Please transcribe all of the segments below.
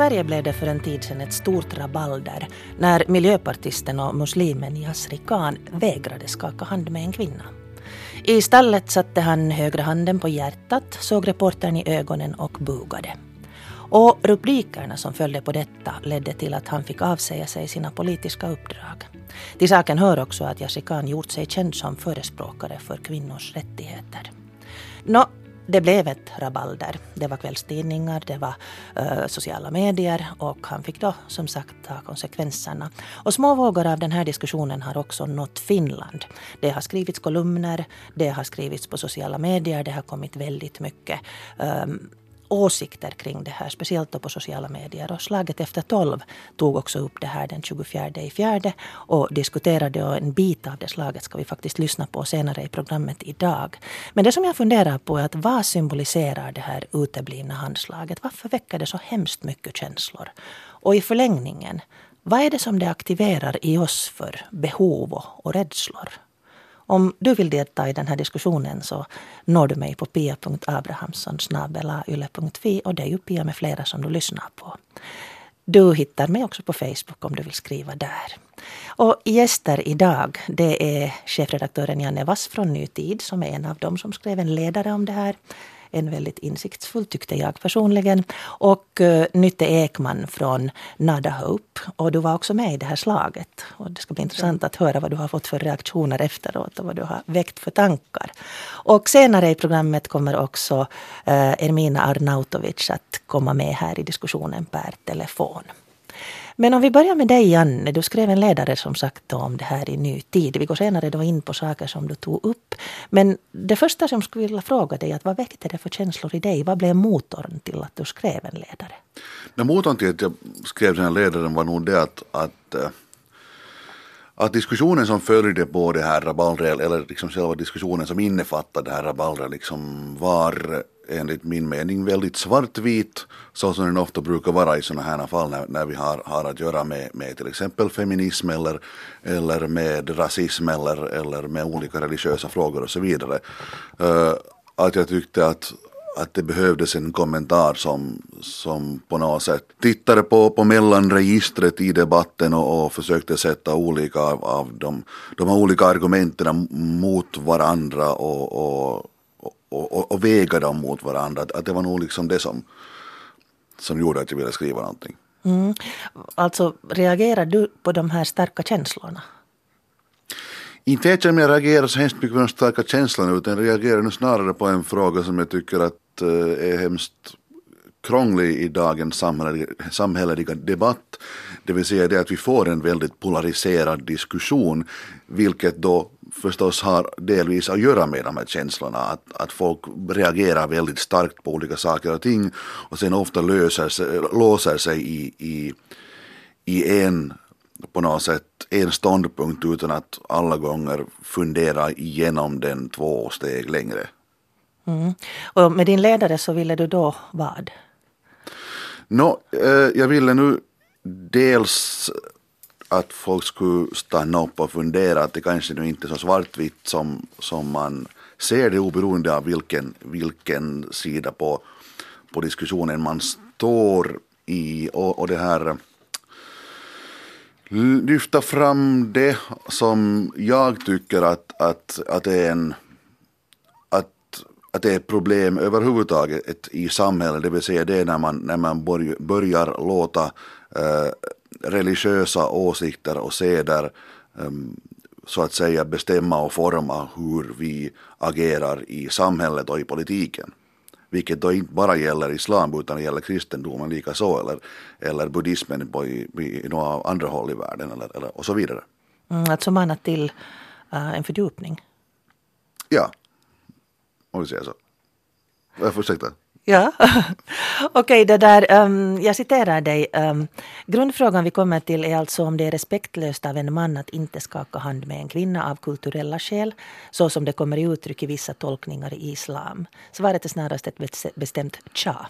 Sverige blev det för en tid sedan ett stort rabalder när miljöpartisten och muslimen Yasri Khan vägrade skaka hand med en kvinna. I stallet satte han högra handen på hjärtat, såg reportern i ögonen och bugade. Och rubrikerna som följde på detta ledde till att han fick avsäga sig sina politiska uppdrag. Till saken hör också att Yasri Khan gjort sig känd som förespråkare för kvinnors rättigheter. Nå, det blev ett rabalder. Det var kvällstidningar, det var uh, sociala medier och han fick då som sagt ta konsekvenserna. Och små vågor av den här diskussionen har också nått Finland. Det har skrivits kolumner, det har skrivits på sociala medier, det har kommit väldigt mycket um, åsikter kring det här, speciellt då på sociala medier. Och Slaget efter tolv tog också upp det här den 24 i fjärde och diskuterade och en bit av det slaget ska vi faktiskt lyssna på senare i programmet idag. Men det som jag funderar på är att vad symboliserar det här uteblivna handslaget? Varför väcker det så hemskt mycket känslor? Och i förlängningen, vad är det som det aktiverar i oss för behov och rädslor? Om du vill delta i den här diskussionen så når du mig på pia.abrahamssonsnabelayle.fi och det är ju Pia med flera som du lyssnar på. Du hittar mig också på Facebook om du vill skriva där. Och gäster idag, det är chefredaktören Janne Wass från Ny Tid som är en av dem som skrev en ledare om det här en väldigt insiktsfull tyckte jag personligen. Och uh, Nytte Ekman från Nada Hope. Och du var också med i det här slaget. Och det ska bli intressant att höra vad du har fått för reaktioner efteråt och vad du har väckt för tankar. Och senare i programmet kommer också uh, Ermina Arnautovic att komma med här i diskussionen per telefon. Men om vi börjar med dig Janne. Du skrev en ledare som sagt om det här i Ny Tid. Vi går senare då in på saker som du tog upp. Men det första som jag skulle vilja fråga dig är vad väckte det för känslor i dig? Vad blev motorn till att du skrev en ledare? Men motorn till att jag skrev den här ledaren var nog det att, att eh, att diskussionen som följde på det här rabaldret, eller liksom själva diskussionen som innefattade det här rabaldret, liksom var enligt min mening väldigt svartvit, så som den ofta brukar vara i sådana här fall när, när vi har, har att göra med, med till exempel feminism eller, eller med rasism eller, eller med olika religiösa frågor och så vidare. Uh, att jag tyckte att, att det behövdes en kommentar som, som på något sätt tittade på, på mellanregistret i debatten och, och försökte sätta olika av, av de, de olika argumenten mot varandra och, och och, och, och väga dem mot varandra. Att, att, det var nog liksom det som, som gjorde att jag ville skriva någonting. Mm. Alltså reagerar du på de här starka känslorna? Inte vet jag om jag reagerar så hemskt mycket på de starka känslorna utan jag reagerar nu snarare på en fråga som jag tycker att uh, är hemskt krånglig i dagens samhälleliga, debatt. Det vill säga det att vi får en väldigt polariserad diskussion vilket då förstås har delvis att göra med de här känslorna. Att, att folk reagerar väldigt starkt på olika saker och ting och sen ofta löser sig, låser sig i, i, i en på något sätt en ståndpunkt utan att alla gånger fundera igenom den två steg längre. Mm. Och med din ledare så ville du då vad? No, eh, jag ville nu dels att folk skulle stanna upp och fundera att det kanske nu inte är så svartvitt som, som man ser det oberoende av vilken, vilken sida på, på diskussionen man står i. Och, och det här eh, lyfta fram det som jag tycker att, att, att det är en att, det är ett problem överhuvudtaget i samhället, det vill säga det när man, när man börjar låta uh, religiösa åsikter och seder um, så att säga bestämma och forma hur vi agerar i samhället och i politiken. Vilket då inte bara gäller islam utan det gäller kristendomen lika så eller, eller buddhismen på i, i, i några andra håll i världen eller, eller, och så vidare. Mm, alltså mana till uh, en fördjupning? Ja, om vi säger så. Ursäkta? Ja, okej, okay, det där, um, jag citerar dig. Um, grundfrågan vi kommer till är alltså om det är respektlöst av en man att inte skaka hand med en kvinna av kulturella skäl, så som det kommer i uttryck i vissa tolkningar i islam. Svaret är snarast ett bestämt tja.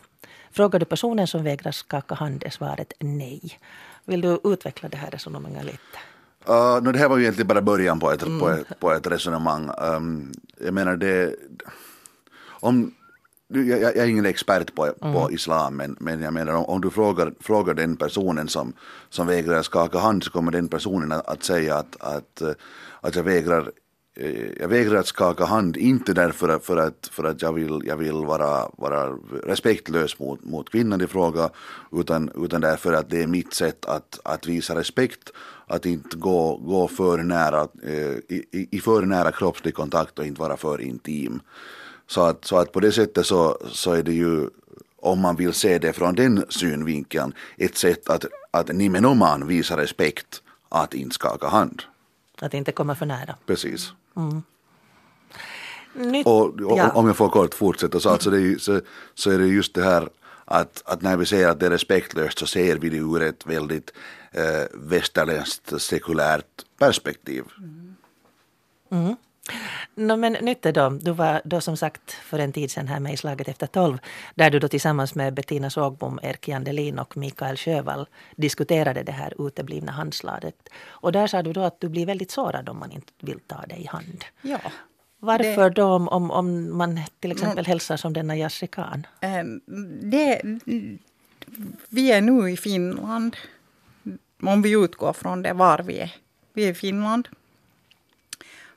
Frågar du personen som vägrar skaka hand är svaret nej. Vill du utveckla det här resonemanget lite? Uh, no, det här var ju egentligen bara början på ett, mm. på ett, på ett resonemang. Um, jag menar det, om jag, jag är ingen expert på, på mm. islam men, men jag menar om, om, du frågar, frågar den personen som, som vägrar skaka hand så kommer den personen att, att säga att, att, att jag vägrar Eh, jag vägrar att skaka hand, inte därför för att, för att jag vill, jag vill vara, vara respektlös mot, mot kvinnan i fråga, utan, utan därför att det är mitt sätt att, att visa respekt, att inte gå, gå för nära, eh, i, i för nära kroppslig kontakt och inte vara för intim. Så att, så att på det sättet så, så är det ju, om man vill se det från den synvinkeln, ett sätt att, att nimenomaan visa respekt att inte skaka hand. Att inte komma för nära. Precis. Mm. Nytt, och, och ja. om jag får kort fortsätta så, alltså det så, så är det just det här att, att när vi säger att det är respektlöst så ser vi det ur ett väldigt eh, västerländskt sekulärt perspektiv. Mm. Mm. No, men Nytte då, du var då som sagt för en tid sedan här med i Slaget efter tolv där du då tillsammans med Bettina Sågbom, Erkki Andelin och Mikael Sjövall diskuterade det här uteblivna handslaget. Och där sa du då att du blir väldigt sårad om man inte vill ta dig i hand. Ja. Varför det, då om, om, om man till exempel no, hälsar som denna Yassir Khan? Ehm, det, vi är nu i Finland. Om vi utgår från det var vi är. Vi är i Finland.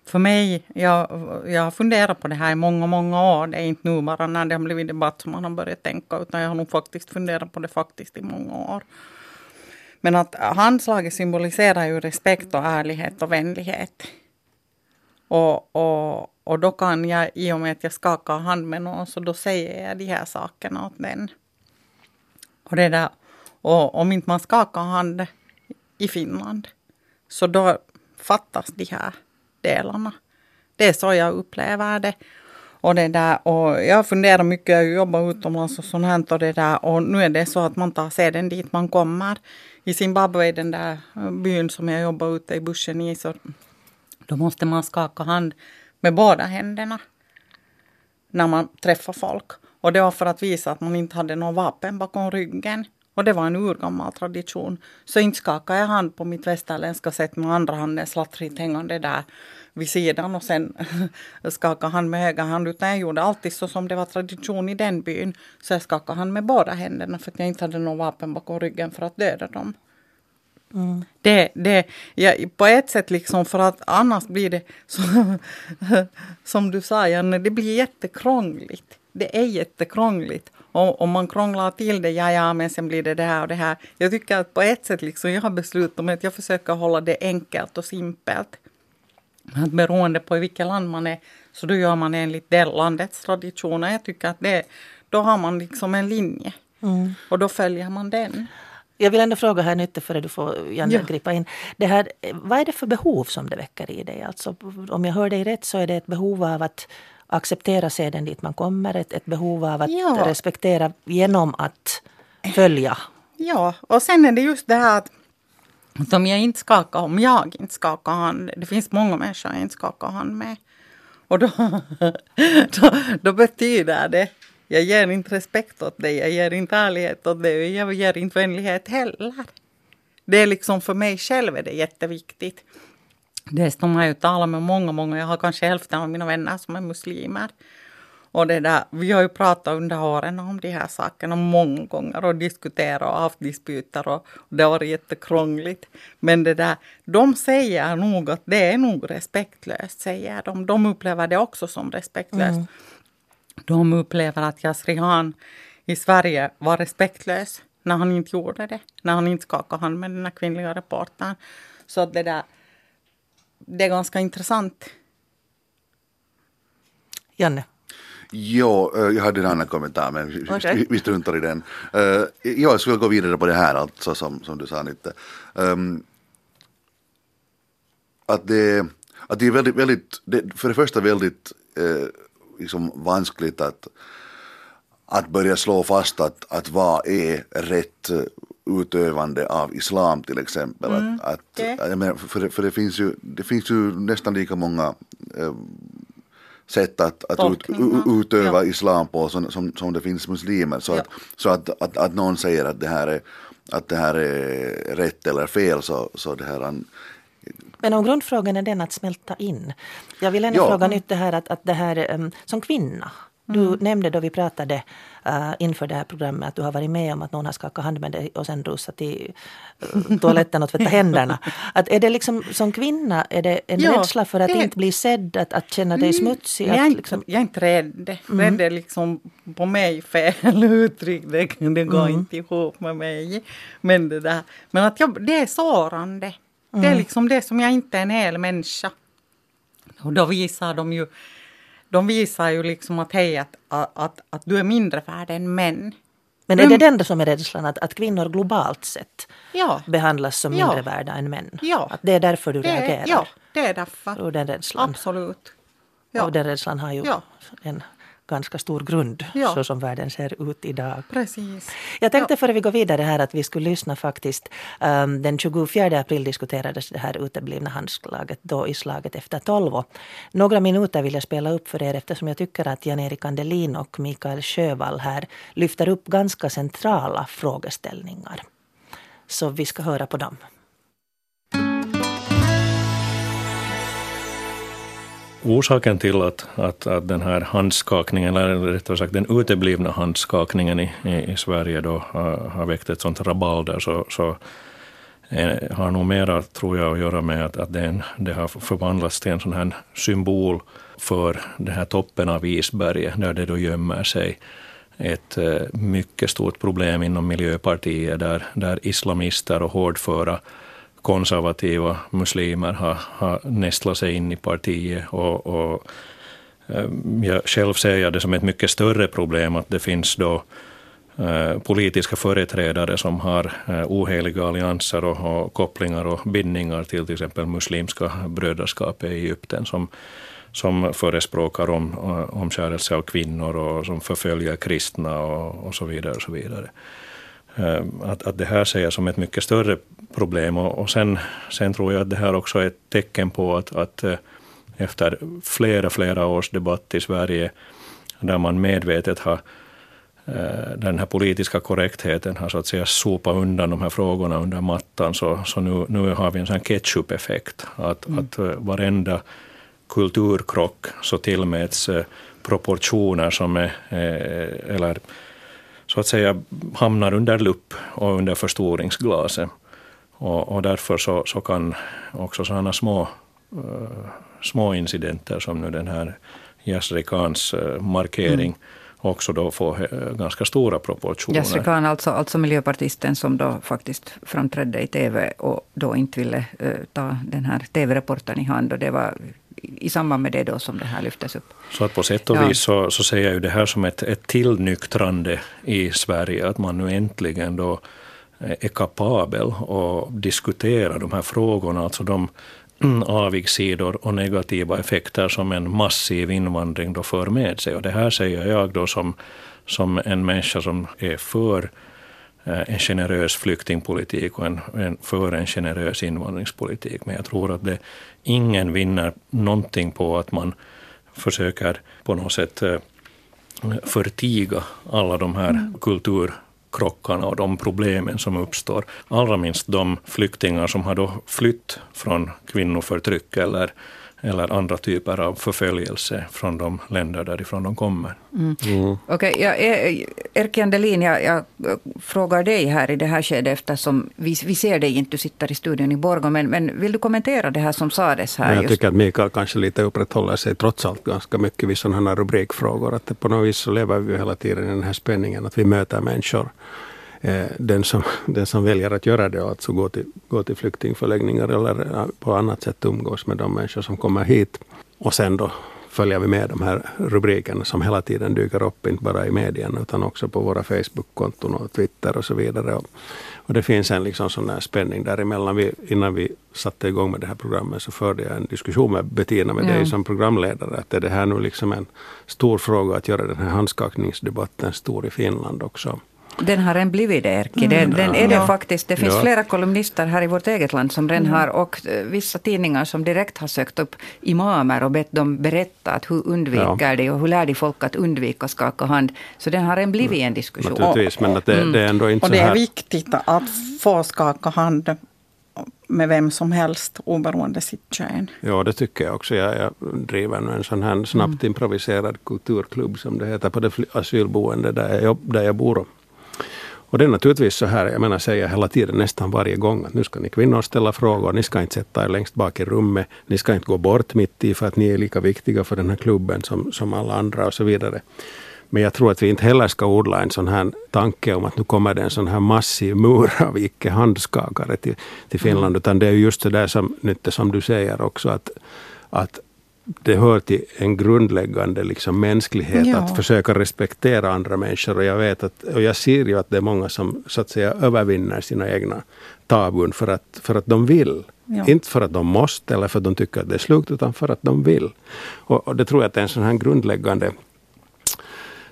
För mig, jag, jag har funderat på det här i många, många år. Det är inte nu bara när det har blivit debatt som man har börjat tänka, utan jag har nog faktiskt funderat på det faktiskt i många år. Men att handslaget symboliserar ju respekt och ärlighet och vänlighet. Och, och, och då kan jag, i och med att jag skakar hand med någon, så då säger jag de här sakerna åt den. Och, det där, och om inte man skakar hand i Finland, så då fattas de här delarna. Det är så jag upplever det. Och, det där, och jag funderar mycket, jag jobbar utomlands och sånt här och det där. Och nu är det så att man tar seden dit man kommer. I Zimbabwe, den där byn som jag jobbar ute i bussen i, så då måste man skaka hand med båda händerna när man träffar folk. Och det var för att visa att man inte hade något vapen bakom ryggen. Och det var en urgammal tradition. Så inte skakade jag hand på mitt västerländska sätt med andra handen slattrigt hängande där vid sidan och sen skakade hand med höger hand. Utan jag gjorde alltid så som det var tradition i den byn. Så jag skakade hand med båda händerna för att jag inte hade något vapen bakom ryggen för att döda dem. Mm. Det, det, ja, på ett sätt liksom för att annars blir det så, som du sa Janne, det blir jättekrångligt. Det är jättekrångligt. Och om man krånglar till det, ja ja, men sen blir det det här och det här. Jag tycker att på ett sätt liksom, jag har beslutat mig att jag försöker hålla det enkelt och simpelt. Att beroende på i vilket land man är, så då gör man enligt det landets traditioner. Jag tycker att det, då har man liksom en linje. Mm. Och då följer man den. Jag vill ändå fråga här Nytte före du får Janne ja. gripa in. Det här, vad är det för behov som det väcker i dig? Alltså, om jag hör dig rätt så är det ett behov av att acceptera seden dit man kommer. Ett, ett behov av att ja. respektera genom att följa. Ja, och sen är det just det här att, att om jag inte skakar, om jag inte skakar hand, det finns många människor jag inte skakar hand med. Och då, då, då betyder det jag ger inte respekt åt dig, jag ger inte ärlighet åt dig, jag ger inte vänlighet heller. Det är liksom för mig själv är det jätteviktigt. Dessutom har jag ju talat med många, många, jag har kanske hälften av mina vänner som är muslimer. Och det där, vi har ju pratat under åren om de här sakerna många gånger och diskuterat och haft disputer och, och det har varit jättekrångligt. Men det där, de säger nog att det är nog respektlöst, säger de. De upplever det också som respektlöst. Mm. De upplever att Yasri Khan i Sverige var respektlös när han inte gjorde det. När han inte skakade hand med den här kvinnliga reportern. Så att det där, det är ganska intressant. Janne? Jo, eh, jag hade en annan kommentar men vi, okay. vi struntar i den. Uh, jag skulle gå vidare på det här alltså som, som du sa lite. Um, att det, att det är väldigt, väldigt det, för det första väldigt uh, liksom vanskligt att, att börja slå fast att, att vad är rätt utövande av islam till exempel. Mm. Att, att, jag menar, för, för det, finns ju, det finns ju nästan lika många äh, sätt att, att ut, utöva ja. islam på som, som, som det finns muslimer. Så, ja. att, så att, att, att någon säger att det här är, att det här är rätt eller fel så, så det här men om grundfrågan är den att smälta in. Jag vill ändå ja. fråga nytt det här att, att det här um, som kvinna Du mm. nämnde då vi pratade uh, inför det här programmet att du har varit med om att någon har skakat hand med dig och sen rusat till uh, toaletten och tvättat händerna. Att är det liksom som kvinna, är det en ja, rädsla för att det, inte bli sedd, att, att känna dig mm. smutsig? Jag, är inte, liksom... jag är inte rädd. Mm. Rädd är liksom på mig fel uttryck. Det, det går mm. inte ihop med mig. Men, det där. Men att jag, det är sårande. Det är mm. liksom det som jag inte är en hel människa. Och då visar de ju de visar ju liksom att hej, att, att, att du är mindre värd än män. Men är det den som är rädslan, att, att kvinnor globalt sett ja. behandlas som mindre ja. värda än män? Ja. Att det är därför du det, reagerar? Ja, det är därför. Och den rädslan? Absolut. Ja. Och den rädslan har ju en ganska stor grund ja. så som världen ser ut idag. Precis. Jag tänkte ja. före vi går vidare här att vi skulle lyssna faktiskt. Um, den 24 april diskuterades det här uteblivna handslaget då i slaget efter tolv. Några minuter vill jag spela upp för er eftersom jag tycker att Jan-Erik Andelin och Mikael Sjövall här lyfter upp ganska centrala frågeställningar. Så vi ska höra på dem. Orsaken till att, att, att den här handskakningen, eller rättare sagt den uteblivna handskakningen i, i, i Sverige då har, har väckt ett sånt rabalder, så, så eh, har nog mera, tror jag, att göra med att, att det, en, det har förvandlats till en sån här symbol för den här toppen av isberget, där det då gömmer sig ett eh, mycket stort problem inom Miljöpartiet, där, där islamister och hårdföra konservativa muslimer har, har nästlat sig in i partiet. Och, och, eh, jag själv ser jag det som ett mycket större problem att det finns då eh, politiska företrädare som har eh, oheliga allianser och, och, kopplingar och bindningar till till exempel muslimska brödraskapet i Egypten som, som förespråkar om, omskärelse av kvinnor och som förföljer kristna och, och så vidare. Och så vidare. Eh, att, att det här ser jag som ett mycket större problem. Och, och sen, sen tror jag att det här också är ett tecken på att, att eh, efter flera, flera års debatt i Sverige, där man medvetet har eh, den här politiska korrektheten har så att säga sopat undan de här frågorna under mattan, så, så nu, nu har vi en sån ketchup-effekt. Att, mm. att varenda kulturkrock så tillmäts proportioner som är, eller så att säga hamnar under lupp och under förstoringsglaset. Och, och därför så, så kan också sådana små, uh, små incidenter som nu den här Yasri Khans uh, markering mm också då få uh, ganska stora proportioner. Yasri Khan, alltså, alltså miljöpartisten som då faktiskt framträdde i TV och då inte ville ta den här TV-reportern i hand. Och det var i samband med det då som det här lyftes upp. Så att på sätt och ja. vis så, så ser jag ju det här som ett, ett tillnyktrande i Sverige, att man nu äntligen då är kapabel att diskutera de här frågorna, alltså de avigsidor och negativa effekter som en massiv invandring då för med sig. Och det här säger jag då som, som en människa som är för en generös flyktingpolitik och en, en, för en generös invandringspolitik. Men jag tror att det, ingen vinner någonting på att man försöker på något sätt eh, förtiga alla de här mm. kulturkrockarna och de problemen som uppstår. Allra minst de flyktingar som har då flytt från kvinnoförtryck eller eller andra typer av förföljelse från de länder därifrån de kommer. Mm. Mm. Okej, okay, ja, Erkki Andelin, jag, jag, frågar dig här i det här skedet eftersom vi, vi ser dig inte, du sitter i studion i Borgå, men, men vill du kommentera det här som sades här? jag just? tycker att Mikael kanske lite upprätthåller sig trots allt ganska mycket vid sådana här rubrikfrågor. Att på något vis så lever vi hela tiden i den här spänningen att vi möter människor Eh, den som, den som väljer att göra det, alltså gå till, gå till flyktingförläggningar eller eh, på annat sätt umgås med de människor som kommer hit. Och sen då följer vi med de här rubrikerna som hela tiden dyker upp, inte bara i medierna utan också på våra Facebook-konton och Twitter och så vidare. Och, och det finns en liksom sån där spänning däremellan. Vi, innan vi satte igång med det här programmet så förde jag en diskussion med Bettina, med ja. dig som programledare, att är det här nu liksom en stor fråga att göra den här handskakningsdebatten stor i Finland också. Den har en blivit det, Erkki. Den, mm, den är det ja. faktiskt. Det finns ja. flera kolumnister här i vårt eget land som den mm. har och eh, vissa tidningar som direkt har sökt upp imamer och bett dem berätta att hur undviker ja. de och hur lär de folk att undvika skaka hand. Så den har en blivit en diskussion. Naturligtvis, men att det, mm. det är ändå inte Och det är viktigt att få skaka hand med vem som helst oberoende sitt kön. Ja, det tycker jag också. Jag, jag driver nu en sån här snabbt mm. improviserad kulturklubb som det heter på det asylboende där jag, där jag bor. Och det är naturligtvis så här, jag menar säger hela tiden nästan varje gång att nu ska ni kvinnor ställa frågor, ni ska inte sätta er längst bak i rummet, ni ska inte gå bort mitt i för att ni är lika viktiga för den här klubben som, som alla andra och så vidare. Men jag tror att vi inte heller ska odla en sån här tanke om att nu kommer det en sån här massiv mur av icke-handskakare till, till Finland. Utan det är just det där som, som du säger också att, att det hör till en grundläggande liksom mänsklighet ja. att försöka respektera andra människor. Och jag, vet att, och jag ser ju att det är många som så att säga övervinner sina egna tabun för att, för att de vill. Ja. Inte för att de måste eller för att de tycker att det är slukt, utan för att de vill. Och, och det tror jag att det är en sån här grundläggande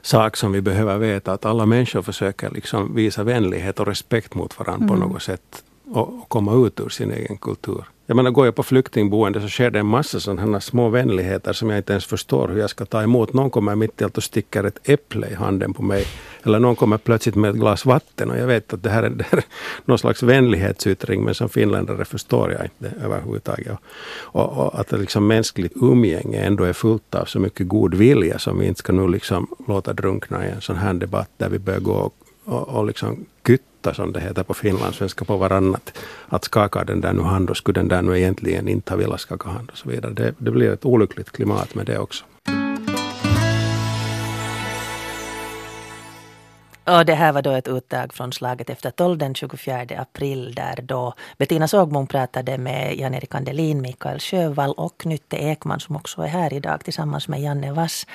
sak som vi behöver veta, att alla människor försöker liksom visa vänlighet och respekt mot varandra mm. på något sätt och komma ut ur sin egen kultur. Jag menar, går jag på flyktingboende så sker det en massa sådana små vänligheter som jag inte ens förstår hur jag ska ta emot. Någon kommer mitt i allt och sticker ett äpple i handen på mig. Eller någon kommer plötsligt med ett glas vatten och jag vet att det här är, det här är någon slags vänlighetsyttring men som finländare förstår jag inte överhuvudtaget. Och, och att det liksom mänskligt umgänge ändå är fullt av så mycket god vilja som vi inte ska nu liksom låta drunkna i en sån här debatt där vi börjar gå och, och liksom kytta, som det heter på finlandssvenska, på varannat. Att skaka den där nu hand och skulle den där nu egentligen inte ha velat skaka hand och så vidare. Det, det blir ett olyckligt klimat med det också. Och det här var då ett uttag från slaget efter 12 den 24 april där då Bettina Sågmon pratade med Jan-Erik Andelin, Mikael Sjövall och Nytte Ekman som också är här idag tillsammans med Janne Vass.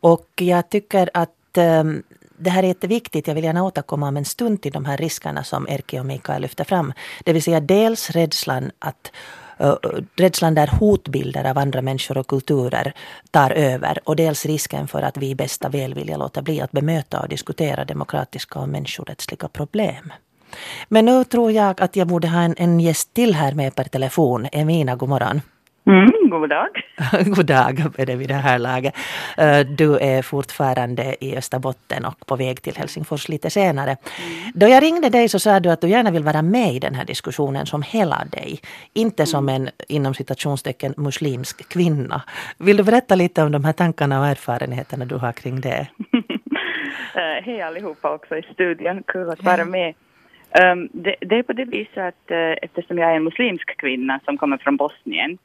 Och jag tycker att um, det här är jätteviktigt. Jag vill gärna återkomma om en stund till de här riskerna som Erki och Mikael lyfter fram. Det vill säga dels rädslan att uh, rädslan där hotbilder av andra människor och kulturer tar över och dels risken för att vi i bästa välvilja låter bli att bemöta och diskutera demokratiska och människorättsliga problem. Men nu tror jag att jag borde ha en, en gäst till här med per telefon. Emina, god morgon. Mm, god dag. god dag är det vid det här laget. Eh, du är fortfarande i Österbotten och på väg till Helsingfors lite senare. Mm. Då jag ringde dig så sa du att du gärna vill vara med i den här diskussionen som hela dig. Inte som mm. en inom citationstecken muslimsk kvinna. Vill du berätta lite om de här tankarna och erfarenheterna du har kring det? Eh, hej allihopa också i studion, kul att vara med. Um, det, det, är på det viset att uh, eftersom jag är en muslimsk kvinna som kommer från Bosnien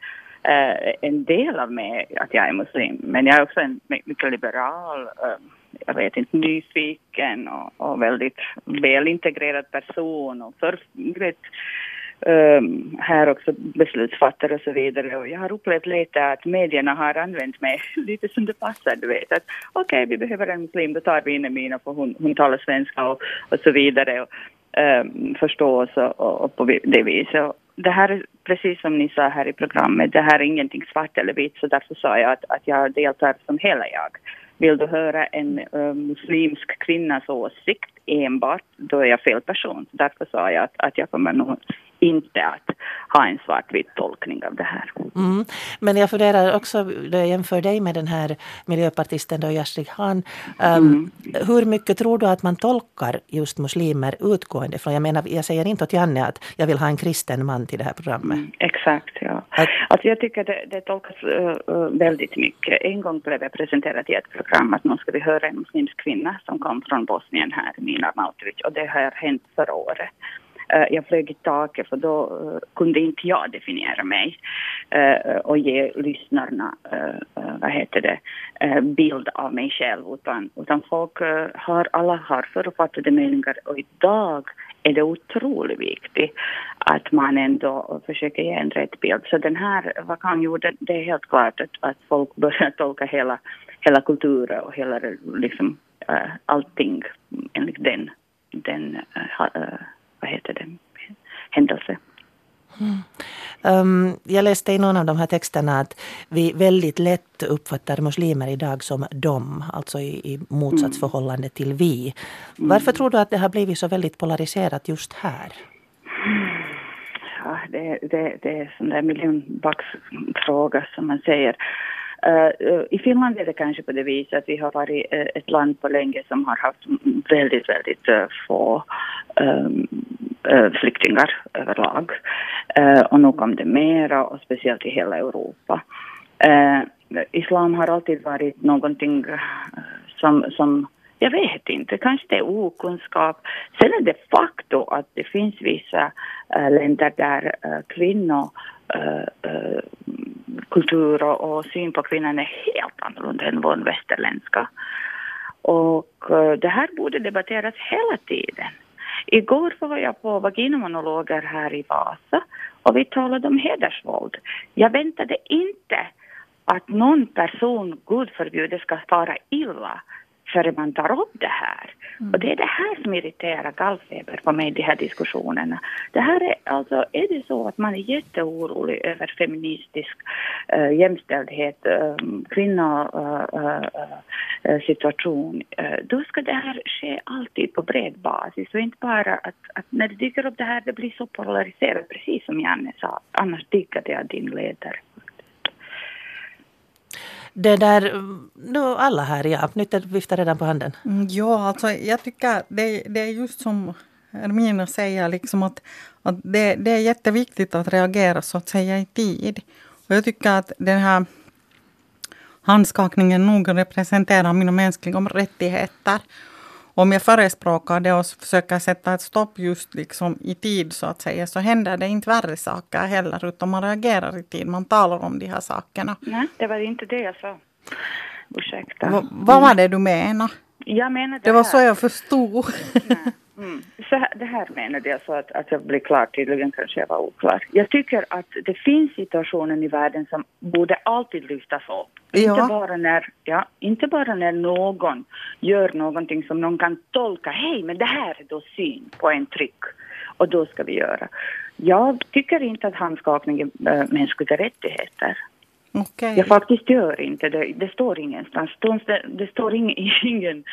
eh, en del av mig att jag är muslim, men jag är också en mycket liberal, eh, jag vet inte, nyfiken och, och väldigt välintegrerad person och för, vet, um, här också beslutsfattare och så vidare. Och jag har upplevt lite att medierna har använt mig lite som det passar, du vet. Att okej, okay, vi behöver en muslim, då tar vi in Emina för hon, hon talar svenska och, och så vidare. Och, um, förstås och, och på det viset det här är precis som ni sa här i programmet, det här är ingenting svart eller vitt så därför sa jag att, att jag deltar som hela jag. Vill du höra en uh, muslimsk kvinnas åsikt enbart, då är jag fel person. Därför sa jag att, att jag kommer nog inte att ha en svartvit tolkning av det här. Mm. Men jag funderar också, då jag jämför dig med den här miljöpartisten då Yashrik Khan. Um, mm. Hur mycket tror du att man tolkar just muslimer utgående från? Jag menar, jag säger inte åt Janne att jag vill ha en kristen man till det här programmet. Mm, exakt, ja. Att, alltså jag tycker det, det tolkas uh, väldigt mycket. En gång blev jag presenterad i ett program att nu ska vi höra en muslimsk kvinna som kom från Bosnien här, Mina Mautovic, och det har hänt förra året. Uh, jag flög i taket för då uh, kunde inte jag definiera mig och ge lyssnarna vad heter det, bild av mig själv utan, utan folk har, alla har förutfattade meningar och idag är det otroligt viktigt att man ändå försöker ge en rätt bild. Så den här, vakan gjorde, det är helt klart att, att folk börjar tolka hela, hela kulturen och hela liksom, uh, allting enligt den, den uh, vad heter det, händelse. Mm. Um, jag läste i någon av de här texterna att vi väldigt lätt uppfattar muslimer idag som de, alltså i, i motsatsförhållande mm. till vi. Varför tror du att det har blivit så väldigt polariserat just här? Ja, det, det, det är en sån där miljonbacksfråga som man säger. Uh, I Finland är det kanske på det viset att vi har varit uh, ett land på länge som har haft väldigt, väldigt uh, få um, Eh, flyktingar överlag. Eh, och nu kom det mera och speciellt i hela Europa. Eh, islam har alltid varit någonting som, som jag vet inte, kanske det är okunskap. Sen är det faktum att det finns vissa äh, länder där äh, kvinnor äh, kultur och, och, syn på kvinnan är helt annorlunda än vår västerländska. Och det här borde debatteras hela tiden. Igår var jag på vaginomonologer här i Vasa och vi talade om hedersvåld. Jag väntade inte att någon person, gud förbjude, ska fara illa förrän man tar upp det här. Mm. Och det är det här som irriterar gallfeber på mig, de här diskussionerna. Det här är alltså, är det så att man är jätteorolig över feministisk äh, jämställdhet, äh, kvinnosituation, äh, äh, då ska det här ske alltid på bred basis och inte bara att, att när det dyker upp det här, det blir så polariserat, precis som Janne sa. Annars diggade jag din ledare. Det där, nu alla här, ja, Nytter viftar redan på handen. Mm, ja, alltså jag tycker det, det är just som Ermina säger, liksom att, att det, det är jätteviktigt att reagera så att säga i tid. Och jag tycker att den här handskakningen nog representerar mina mänskliga rättigheter om jag förespråkar det och försöker sätta ett stopp just liksom i tid så att säga så händer det inte värre saker heller utan man reagerar i tid, man talar om de här sakerna. Nej, det var inte det jag sa. Ursäkta. V vad var det du menade? Jag menade det, det var så jag förstod. Mm. Så här, det här menade jag så att, att jag blir klar, tydligen kanske jag var oklar. Jag tycker att det finns situationer i världen som borde alltid lyftas upp. Ja. Inte, bara när, ja, inte bara när någon gör någonting som någon kan tolka, hej men det här är då syn på en tryck och då ska vi göra. Jag tycker inte att handskakning är äh, mänskliga rättigheter. Okay. Jag faktiskt gör inte det. Det står ingenstans. Det, det står ing, ingen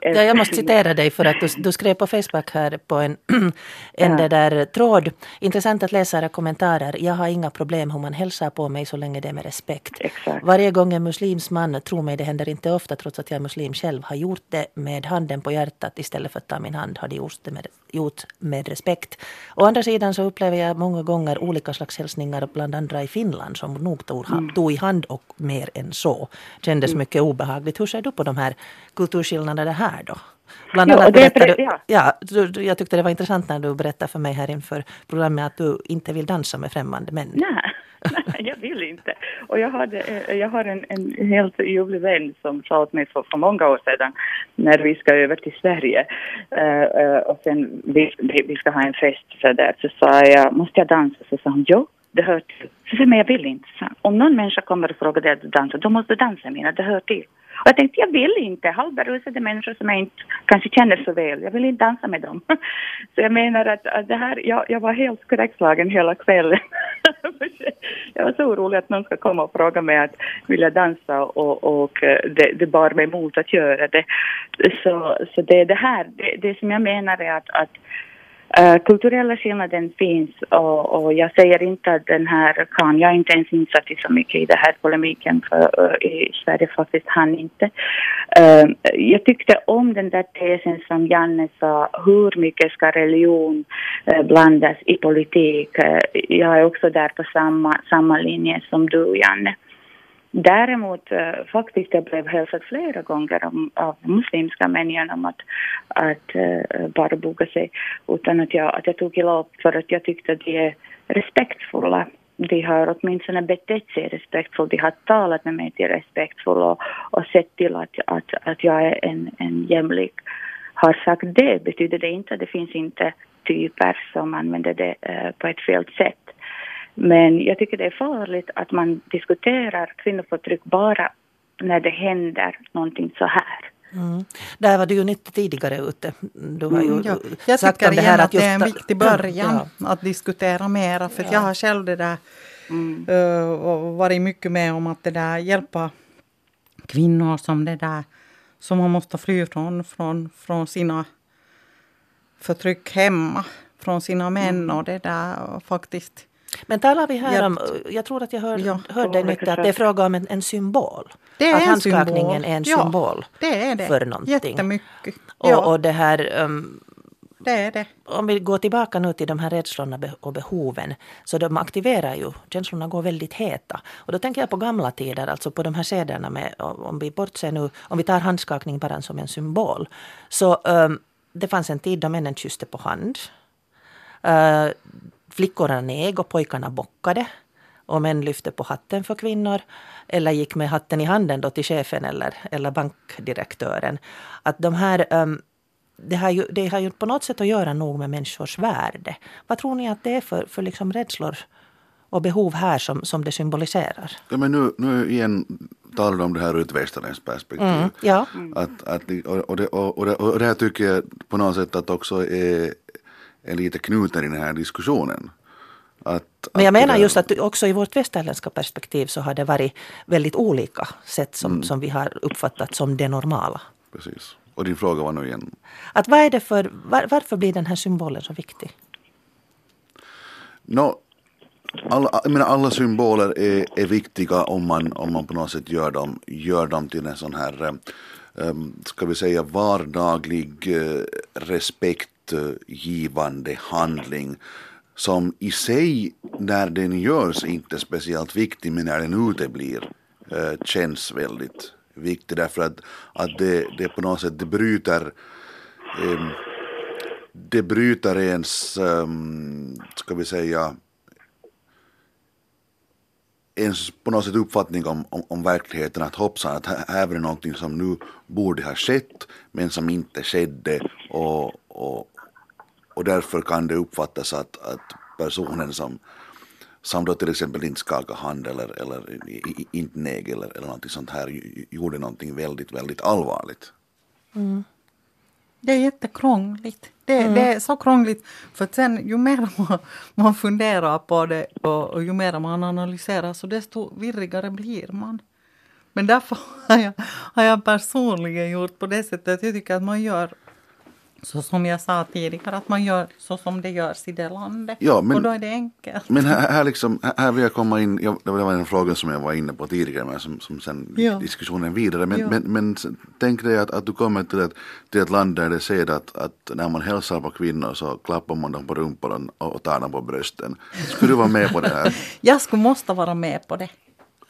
Ja, jag måste citera dig för att du, du skrev på Facebook här på en, en ja. där tråd. Intressant att läsa era kommentarer. Jag har inga problem hur man hälsar på mig så länge det är med respekt. Exakt. Varje gång en muslims man, tro mig det händer inte ofta trots att jag är muslim själv, har gjort det med handen på hjärtat istället för att ta min hand har de gjort det med, gjort med respekt. Å andra sidan så upplever jag många gånger olika slags hälsningar bland andra i Finland som nog tog, mm. tog i hand och mer än så. Kändes mm. mycket obehagligt. Hur ser du på de här kulturskillnaderna här? då? Bland jo, annat berättade, det, ja. ja du, jag tyckte det var intressant när du berättade för mig här inför programmet att du inte vill dansa med främmande män. Nej, nej jag vill inte. Och jag, hade, eh, jag har en, en helt ljuvlig vän som sa åt mig för, för många år sedan när vi ska över till Sverige uh, och sen vi, vi ska ha en fest för där så sa jag, måste jag dansa? Så sa hon, jo det hör till. Så sa men jag vill inte. Så, om någon människa kommer och frågar dig att du dansar, då måste du dansa mina, det hör till. Och jag tänkte, jag vill inte. Halvberusade människor som jag inte kanske känner så väl, jag vill inte dansa med dem. Så jag menar att, att det här, jag, jag var helt skräckslagen hela kvällen. jag var så orolig att någon ska komma och fråga mig att vill jag dansa och, och det, det bar mig emot att göra det. Så, så det är det här, det, det som jag menar är att, att Uh, kulturella skillnaden finns och, och, jag säger inte att den här kan, jag är inte ens insatt i så mycket i den här polemiken för uh, i Sverige faktiskt han inte. Uh, jag tyckte om den där tesen som Janne sa, hur mycket ska religion blandas i politik? jag är också där på samma, samma linje som du Janne. Däremot äh, faktiskt jag blev hälsad flera gånger om, av muslimska män genom att, att äh, bara boga sig utan att jag, att jag tog illa upp för att jag tyckte att de är respektfulla. De har åtminstone betett sig respektfullt, de har talat med mig till respektfullt och, och sett till att, att, att jag är en, en jämlik. Har sagt det betyder det inte att det finns inte typer som använder det äh, på ett fel sätt. Men jag tycker det är farligt att man diskuterar kvinnoförtryck bara när det händer någonting så här. Mm. Där var du ju inte tidigare ute. Du har ju mm, ja. Jag sagt tycker det här att, just, det är en viktig början ja. att diskutera mera. För ja. jag har själv det där mm. uh, varit mycket med om att det där hjälpa kvinnor som det där som man måste fly från, från, från sina förtryck hemma, från sina män mm. och det där och faktiskt men talar vi här om, jag tror att jag hör, ja. hörde nytt att det är fråga om en, en symbol. Det är att handskakningen är en symbol det är det. för någonting. Jättemycket. Ja. Och, och det här um, det är det. Om vi går tillbaka nu till de här rädslorna och behoven, så de aktiverar ju, känslorna går väldigt heta. Och då tänker jag på gamla tider, alltså på de här sederna med, om vi bortser nu, om vi tar handskakning bara som en symbol. Så um, det fanns en tid då männen kysste på hand. Uh, flickorna neg och pojkarna bockade. Och män lyfte på hatten för kvinnor. Eller gick med hatten i handen då till chefen eller, eller bankdirektören. Att de här um, det har, ju, det har ju på något sätt att göra nog med människors värde. Vad tror ni att det är för, för liksom rädslor och behov här som, som det symboliserar? Ja, men nu, nu igen talar du om det här ur ett västerländskt perspektiv. Mm, ja. Att, att, och, det, och, det, och det här tycker jag på något sätt att också är, är lite knuten i den här diskussionen. Att, men jag menar just att också i vårt västerländska perspektiv så har det varit väldigt olika sätt som, mm. som vi har uppfattat som det normala. Precis. Och din fråga var nu igen? Att vad är det för, var, varför blir den här symbolen så viktig? No, alla, jag menar, alla symboler är, är viktiga om man, om man på något sätt gör dem, gör dem till en sån här, um, ska vi säga vardaglig uh, givande handling som i sig när den görs inte är speciellt viktig men när den uteblir eh, känns väldigt viktig. Därför att, att det, det på något sätt det bryter ehm, det bryter ens, um, ska vi säga, ens på något sätt uppfattning om, om, om verkligheten att hoppsan att här, här är det någonting som nu borde ha skett men som inte skedde och, och, och därför kan det uppfattas att, att personen som som då till exempel inte skakade hand eller, eller inte neg eller, eller någonting sånt här gjorde någonting väldigt, väldigt allvarligt. Mm. Det är jättekrångligt. Det, mm. det är så krångligt. För att sen ju mer man, man funderar på det och, och ju mer man analyserar så desto virrigare blir man. Men därför har jag, har jag personligen gjort på det sättet att jag tycker att man gör så som jag sa tidigare, att man gör så som det görs i det landet. Ja, men, och då är det enkelt. Men här, här, liksom, här vill jag komma in, jag, det var en fråga som jag var inne på tidigare, men som, som sen ja. diskussionen vidare. Men, ja. men, men, tänk dig att, att du kommer till ett, till ett land där det säger att, att när man hälsar på kvinnor så klappar man dem på rumpan och, och tar dem på brösten. Skulle du vara med på det här? jag skulle måste vara med på det.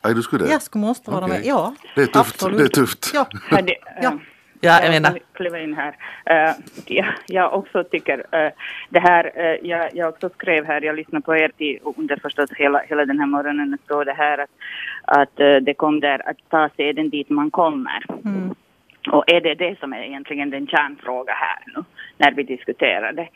Aj, du skulle? Jag skulle måste vara okay. med, ja. Det är tufft. Absolut. Det är tufft. Ja. ja. Ja, jag menar. kliva in här. Uh, ja, jag också tycker uh, det här, uh, jag, jag också skrev här, jag lyssnade på er till, underförstått hela, hela den här morgonen, står det här att, att det kom där att ta seden dit man kommer. Mm. Och är det det som är egentligen den kärnfråga här nu, när vi diskuterar det?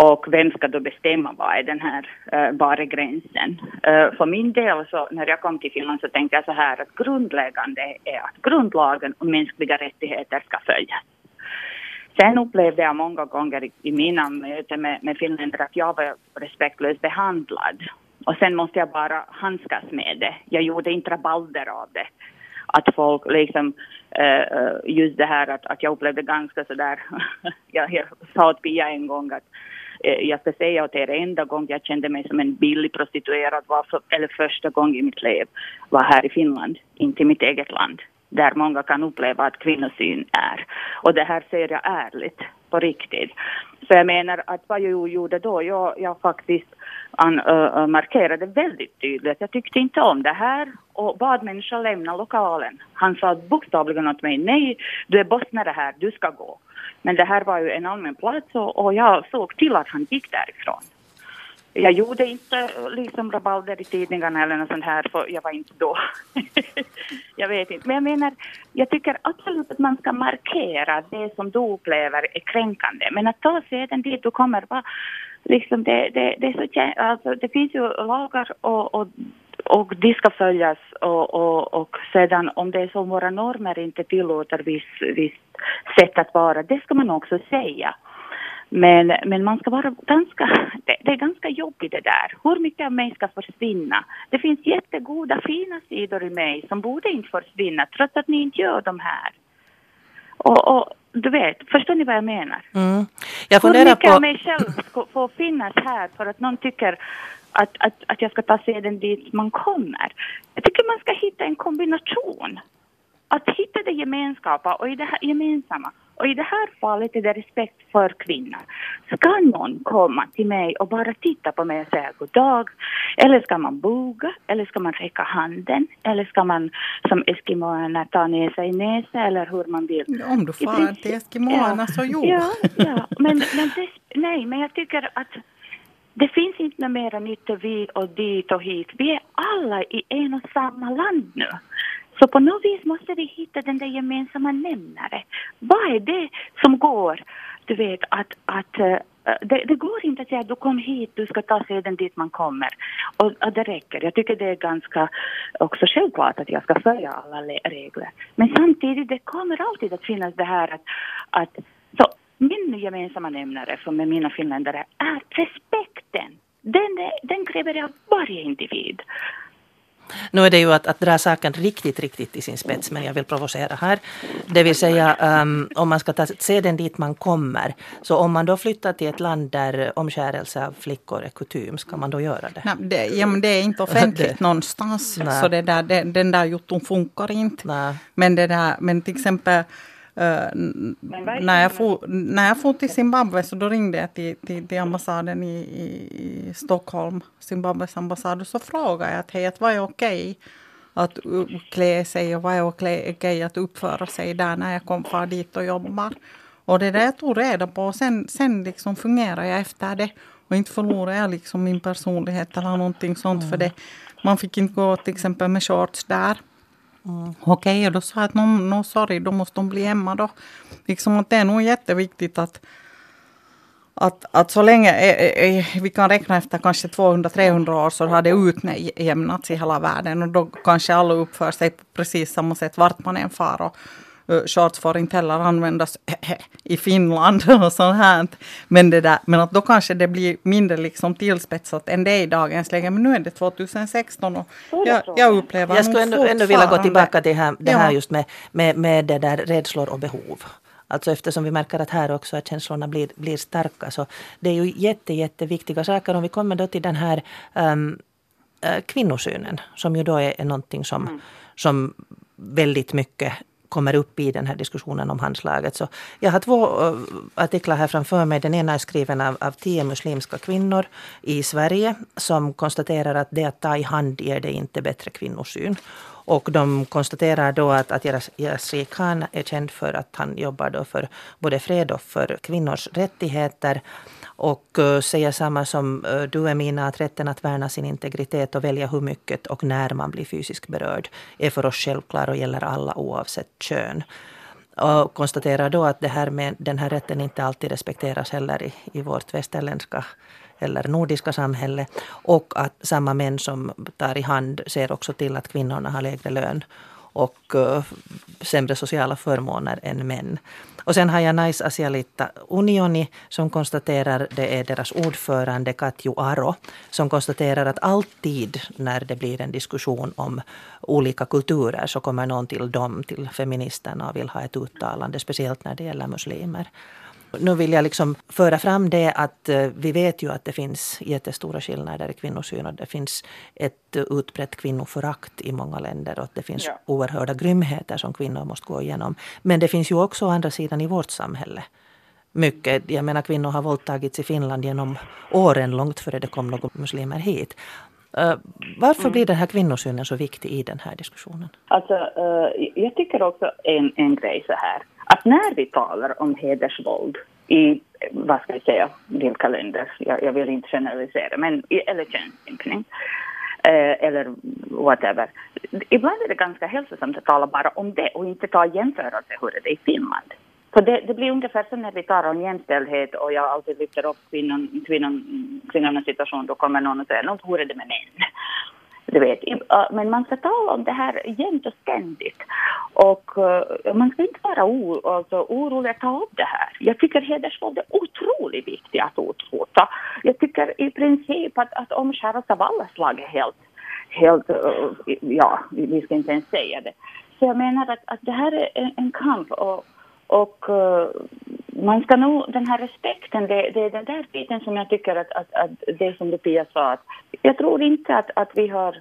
Och vem ska då bestämma vad är den här, eh, uh, var är gränsen? Uh, eh, för min del så när jag kom till Finland så tänkte jag så här att grundläggande är att grundlagen och mänskliga rättigheter ska följas. Sen upplevde jag många gånger i, i mina möten med, med finländare att jag var respektlöst behandlad. Och sen måste jag bara handskas med det. Jag gjorde inte rabalder av det. Att folk liksom, uh, just det här att, att jag upplevde ganska sådär, jag, jag sa åt Pia en gång att Eh, jag ska säga att er enda gång jag kände mig som en billig prostituerad var för, eller första gången i mitt liv var här i Finland, inte i mitt eget land där många kan uppleva att kvinnosyn är. Och det här säger jag ärligt, på riktigt. Så jag menar att vad jag gjorde då, jag, jag faktiskt an, uh, markerade väldigt tydligt att jag tyckte inte om det här och bad människan lämna lokalen. Han sa bokstavligen åt mig, nej, du är bosnare här, du ska gå. Men det här var ju en allmän plats och, och jag såg till att han gick därifrån. Jag gjorde inte eh, liksom rabalder i tidningarna eller något sånt här, för jag var inte då. jag vet inte. Men jag menar, jag tycker absolut att man ska markera det som du upplever är kränkande. Men att ta sedan dit du kommer, va, liksom det, det, det, är så, alltså, det finns ju lagar och, och och de ska följas och, och, och sedan om det är så våra normer inte tillåter visst vis sätt att vara, det ska man också säga. Men, men man ska vara ganska, det, det, är ganska jobbigt det där. Hur mycket av mig ska försvinna? Det finns jättegoda, fina sidor i mig som borde inte försvinna trots att ni inte gör de här. Och, och du vet, förstår ni vad jag menar? Mm. Jag Hur mycket på... av mig själv ska få finnas här för att någon tycker att, att, att jag ska ta seden dit man kommer. Jag tycker man ska hitta en kombination. Att hitta det gemenskapa och i det här gemensamma Och i det här fallet är det respekt för kvinnor. Ska någon komma till mig och bara titta på mig och säga god dag? Eller ska man buga? Eller ska man räcka handen? Eller ska man som eskimoerna ta ner sig näsa eller hur man vill? Om du far till eskimoerna ja, så jo. Ja, ja. Men, men det, nej, men jag tycker att det finns inte mera nytta vi och dit och hit. Vi är alla i en och samma land nu. Så på något vis måste vi hitta den där gemensamma nämnare. Vad är det som går? Du vet att, att uh, det, det, går inte att säga att du kom hit, du ska ta seden dit man kommer. Och, och, det räcker. Jag tycker det är ganska också självklart att jag ska följa alla regler. Men samtidigt, det kommer alltid att finnas det här att, att så min gemensamma nämnare för med mina finländare är respekten. Den, den kräver jag av varje individ. Nu är det ju att, att dra saken riktigt, riktigt i sin spets, men jag vill provocera här. Det vill säga um, om man ska ta seden dit man kommer. Så om man då flyttar till ett land där omskärelse av flickor är kutym, ska man då göra det? Nej, det, ja, men det är inte offentligt någonstans. Nej. Så det där, det, den där jotton funkar inte. Men, det där, men till exempel när, jag for, när jag for till Zimbabwe så då ringde jag till, till, till ambassaden i, i, Stockholm, Zimbabwes ambassad, och så frågade jag att hej, att vad är okej att klä sig och vad är okej att uppföra sig där när jag kom far dit och jobbar. Och det där jag tog reda på och sen, sen liksom fungerar jag efter det. Och inte förlorar jag liksom min personlighet eller någonting sånt mm. för det. Man fick inte gå till exempel med shorts där. Mm. Okej, okay, och då sa jag att no, no, sorry, då måste de bli hemma då. Liksom att det är nog jätteviktigt att att, att så länge eh, eh, eh vi kan räkna efter kanske 200-300 år så har det utjämnats i hela världen och då kanske alla uppför sig på precis samma sätt vart man än far. Och, shorts får inte heller användas i Finland och sånt här. Men, det där, men att då kanske det blir mindre liksom tillspetsat än det i dagens läge. Men nu är det 2016 och jag, jag upplever Jag skulle ändå, ändå vilja gå tillbaka till här, det här ja. just med, med, med det där rädslor och behov. Alltså eftersom vi märker att här också att känslorna blir, blir starka. Så det är ju jätte, jätteviktiga saker. Om vi kommer då till den här um, kvinnosynen som ju då är, är någonting som, mm. som väldigt mycket kommer upp i den här diskussionen om handslaget. Så jag har två eh, artiklar här framför mig. Den ena är skriven av, av tio muslimska kvinnor i Sverige som konstaterar att det att ta i hand ger det inte bättre kvinnosyn. Och de konstaterar då att, att Yasri Khan är känd för att han jobbar då för både fred och för kvinnors rättigheter och säga säger samma som uh, du Emina, att rätten att värna sin integritet och välja hur mycket och när man blir fysiskt berörd är för oss självklar och gäller alla oavsett kön. Och konstaterar då att det här med den här rätten inte alltid respekteras heller i, i vårt västerländska eller nordiska samhälle. Och att samma män som tar i hand ser också till att kvinnorna har lägre lön och uh, sämre sociala förmåner än män. Och sen har jag Nice Asialita Unioni som konstaterar, det är deras ordförande Katju Aro, som konstaterar att alltid när det blir en diskussion om olika kulturer så kommer någon till dem, till feministerna och vill ha ett uttalande, speciellt när det gäller muslimer. Nu vill jag liksom föra fram det att eh, vi vet ju att det finns jättestora skillnader i kvinnosyn och det finns ett utbrett kvinnoförakt i många länder och att det finns ja. oerhörda grymheter som kvinnor måste gå igenom. Men det finns ju också å andra sidan i vårt samhälle mycket. Jag menar kvinnor har våldtagits i Finland genom åren långt före det kom några muslimer hit. Uh, varför mm. blir den här kvinnosynen så viktig i den här diskussionen? Alltså, uh, jag tycker också en, en grej så här att när vi talar om hedersvåld i, vad ska jag säga, vilka länder, jag, jag vill inte generalisera, men eller könsstympning, eh, eller whatever. Ibland är det ganska hälsosamt att tala bara om det och inte ta jämförelse hur det är i Finland. För det, det, blir ungefär som när vi talar om jämställdhet och jag alltid lyfter upp kvinnan, kvinnan, kvinnornas situation, då kommer någon och säger hur är det med män? Du vet, men man ska tala om det här jämt och ständigt. Och eh, man ska inte vara o, alltså, orolig att ta upp det här. Jag tycker hedersvåld är otroligt viktigt att utrota. Jag tycker i princip att, att omskäras av alla slag är helt, helt eh, ja, vi ska inte ens säga det. Så jag menar att, att det här är en, en kamp och, och eh, man ska nog, den här respekten, det, det är den där biten som jag tycker att, att, att det som du Pia sa, att jag tror inte att, att vi har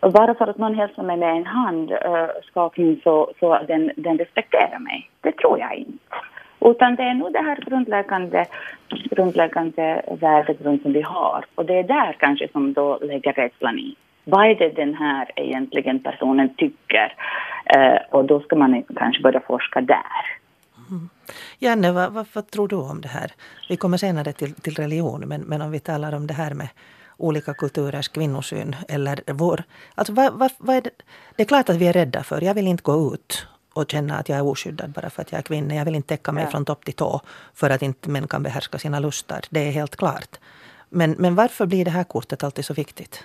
bara för att någon hälsar mig med en handskakning eh, uh, så, så den, den respekterar mig. Det tror jag inte. Utan det är nog det här grundläggande, grundläggande värdegrund som vi har. Och det är där kanske som då lägger rädslan i. Vad är det den här egentligen personen tycker? Eh, och då ska man kanske börja forska där. Janne, vad, vad, vad, tror du om det här? Vi kommer senare till, till religion, men, men om vi talar om det här med olika kulturers kvinnosyn eller vår... Alltså vad, vad, vad är det? det är klart att vi är rädda för, jag vill inte gå ut och känna att jag är oskyddad bara för att jag är kvinna. Jag vill inte täcka mig ja. från topp till tå för att inte män kan behärska sina lustar. Det är helt klart. Men, men varför blir det här kortet alltid så viktigt?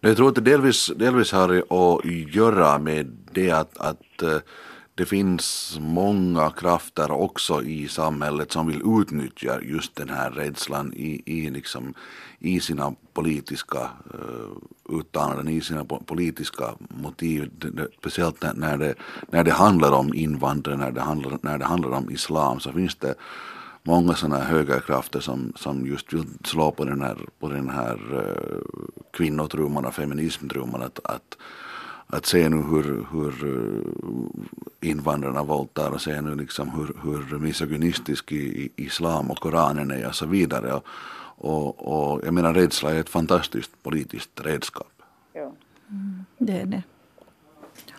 Jag tror att det delvis, delvis har att göra med det att, att eh, det finns många krafter också i samhället som vill utnyttja just den här rädslan i, i, liksom, i sina politiska uh, uttalanden, i sina politiska motiv. Speciellt när det, när det handlar om invandrare, när det handlar, när det handlar om islam så finns det många sådana här högerkrafter som, som just vill slå på den här, på den här eh, uh, kvinnotrumman och feminismtrumman. Att, att att se nu hur, hur eh, invandrarna våldtar och se nu liksom hur, hur misogynistisk i, islam och Koranen är och så vidare. Och, och, och jag menar rädsla är ett fantastiskt politiskt redskap. Ja. Mm, det är det.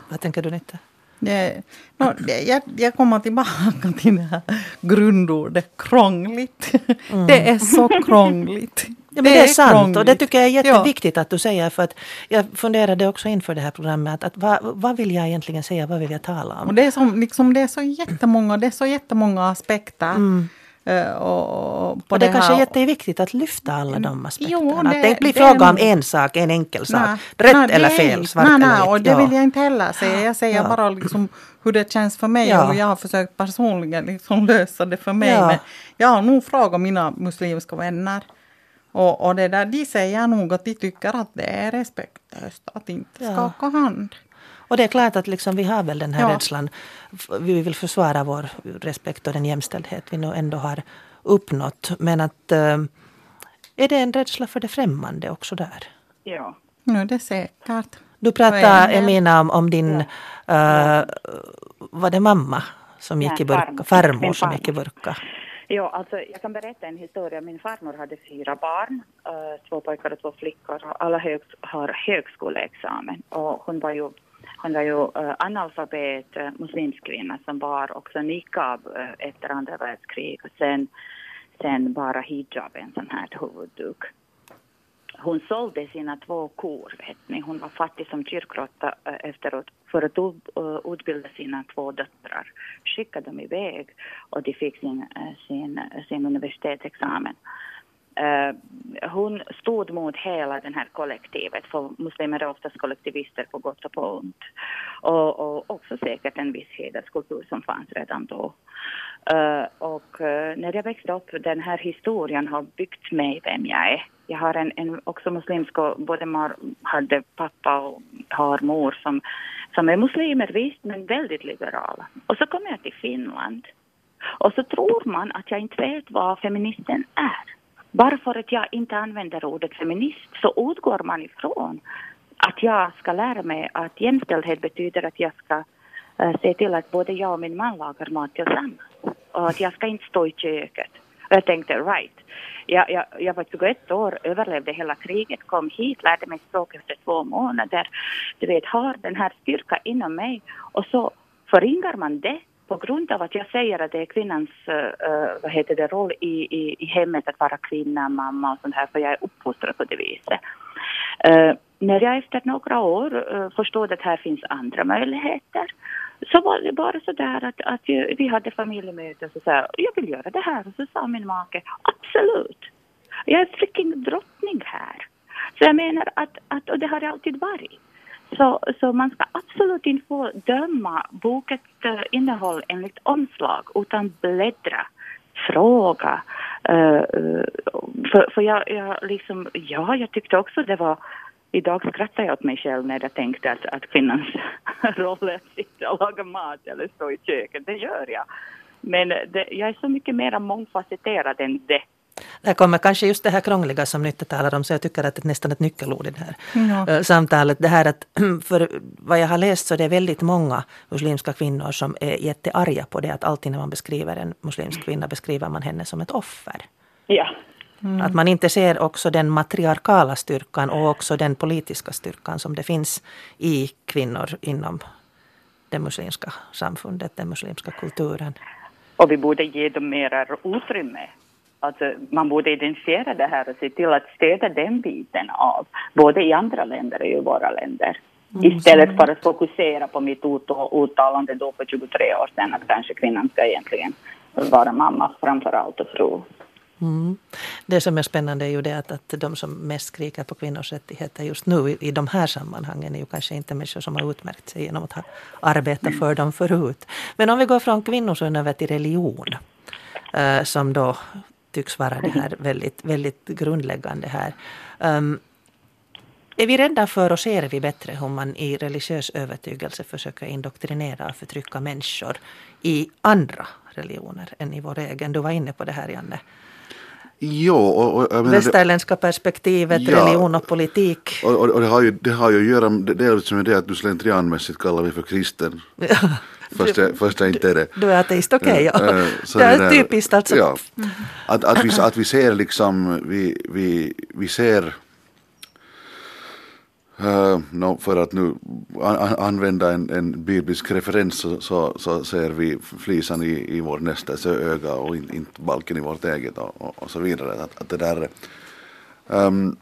Vad tänker du Nitta? Det, no, det, jag, jag kommer tillbaka till det här grundordet krångligt. Mm. Det är så krångligt. Ja, men det, det är, sant krångligt. och det tycker jag är jätteviktigt ja. att du säger för att jag funderade också inför det här programmet att, vad, vad vill jag egentligen säga, vad vill jag tala om? Och det, är som, liksom, det är så jättemånga, det är så jättemånga aspekter. Mm. Uh, och, och det, det kanske är jätteviktigt att lyfta alla de aspekterna. Jo, det, att det inte blir fråga om en sak, en enkel sak. Nej, Rätt nej, eller fel, svart nej, nej, och det vill jag inte heller säga. Jag säger ja. bara liksom hur det känns för mig ja. och jag har försökt personligen liksom lösa det för mig. Ja. Men jag har nog frågat mina muslimska vänner och, och det där, de säger nog att de tycker att det är respektlöst att inte ja. skaka hand. Och det är klart att liksom vi har väl den här ja. rädslan. Vi vill försvara vår respekt och den jämställdhet vi nu ändå har uppnått. Men att äh, är det en rädsla för det främmande också där? Ja. Nu det är säkert. Du pratade Emina om, om din, äh, var det mamma som gick Nej, i burka? Farmor som gick i burka. Ja, alltså jag kan berätta en historia. Min farmor hade fyra barn, eh, två pojkar och två flickor och alla hög, har högskoleexamen. Och hon var ju, hon var ju uh, analfabet, eh, uh, muslimsk kvinna som bar också niqab uh, efter andra världskriget sen, sen bara hijab, en sån här huvudduk hon sålde sina två kor. Vet ni. Hon var fattig som kyrkråtta eh, efteråt för att eh, utbilda sina två döttrar. Skickade dem iväg och de fick sin, eh, sin, sin universitetsexamen. Uh, hon stod mot hela det här kollektivet, för muslimer är oftast kollektivister på gott och på ont. Och, och också säkert en viss hederskultur som fanns redan då. Uh, och uh, när jag växte upp, den här historien har byggt mig vem jag är. Jag har en, en också muslimsk, både mar, hade pappa och har mor som, som är muslimer visst, men väldigt liberala. Och så kom jag till Finland. Och så tror man att jag inte vet vad feministen är. Bara för att jag inte använder ordet feminist så utgår man ifrån att jag ska lära mig att jämställdhet betyder att jag ska uh, se till att både jag och min man lagar mat tillsammans. Och att jag ska inte stå i köket. Och jag tänkte, right. Jag, jag, jag var typ 21 år, överlevde hela kriget, kom hit, lärde mig språk efter två månader. Du vet, har den här styrkan inom mig. Och så förringar man det på grund av att jag säger att det är kvinnans uh, vad heter det, roll i, i, i hemmet att vara kvinna, mamma och sånt här, för jag är uppfostrad på det viset. Uh, när jag efter några år uh, förstod att här finns andra möjligheter så var det bara så där att, att vi hade familjemöte och så sa jag vill göra det här och så sa min make absolut. Jag är freaking drottning här. Så jag menar att, att och det har det alltid varit. Så, så man ska absolut inte få döma bokens eh, innehåll enligt omslag utan bläddra, fråga. Uh, för för jag, jag, liksom, ja, jag tyckte också det var Idag skrattar jag åt mig själv när jag tänkte att, att kvinnans roll är att sitta och laga mat eller stå i köket. Det gör jag. Men det, jag är så mycket mer mångfacetterad än det. Där kommer kanske just det här krångliga som Nytte talar om, så jag tycker att det är nästan ett nyckelord i det här ja. samtalet. Det här att, för vad jag har läst så är det väldigt många muslimska kvinnor som är jättearga på det att alltid när man beskriver en muslimsk kvinna beskriver man henne som ett offer. Ja. Mm. Att man inte ser också den matriarkala styrkan och också den politiska styrkan som det finns i kvinnor inom det muslimska samfundet, den muslimska kulturen. Och vi borde ge dem mer utrymme. Alltså, man borde identifiera det här och se till att stödja den biten av både i andra länder och i våra länder. Mm, Istället för att fokusera på mitt uttalande då för 23 år sedan att kanske kvinnan ska egentligen vara mamma framför allt och fru. Mm. Det som är spännande är ju det att, att de som mest skriker på kvinnors rättigheter just nu i, i de här sammanhangen är ju kanske inte människor som har utmärkt sig genom att ha arbetat för dem förut. Men om vi går från kvinnosyn över till religion. Uh, som då tycks vara det här väldigt, väldigt grundläggande här. Um, är vi rädda för och ser vi bättre hur man i religiös övertygelse försöker indoktrinera och förtrycka människor i andra religioner än i vår egen? Du var inne på det här Janne. Jo, och, och, menar, Västerländska perspektivet, ja, religion och politik. Och, och, det, har ju, det har ju att göra med dels med det att du slentrianmässigt kallar mig för kristen. Fast jag, fast jag inte är det. Du är ateist, okej. Okay, ja. det är där, typiskt alltså. Ja, att, att, vi, att vi ser liksom, vi, vi, vi ser Uh, no, för att nu an använda en, en biblisk referens så, så, så, ser vi flisan i, i vår nästas öga och in, inte balken i vårt eget och, och, och så vidare. Att, att det där, um,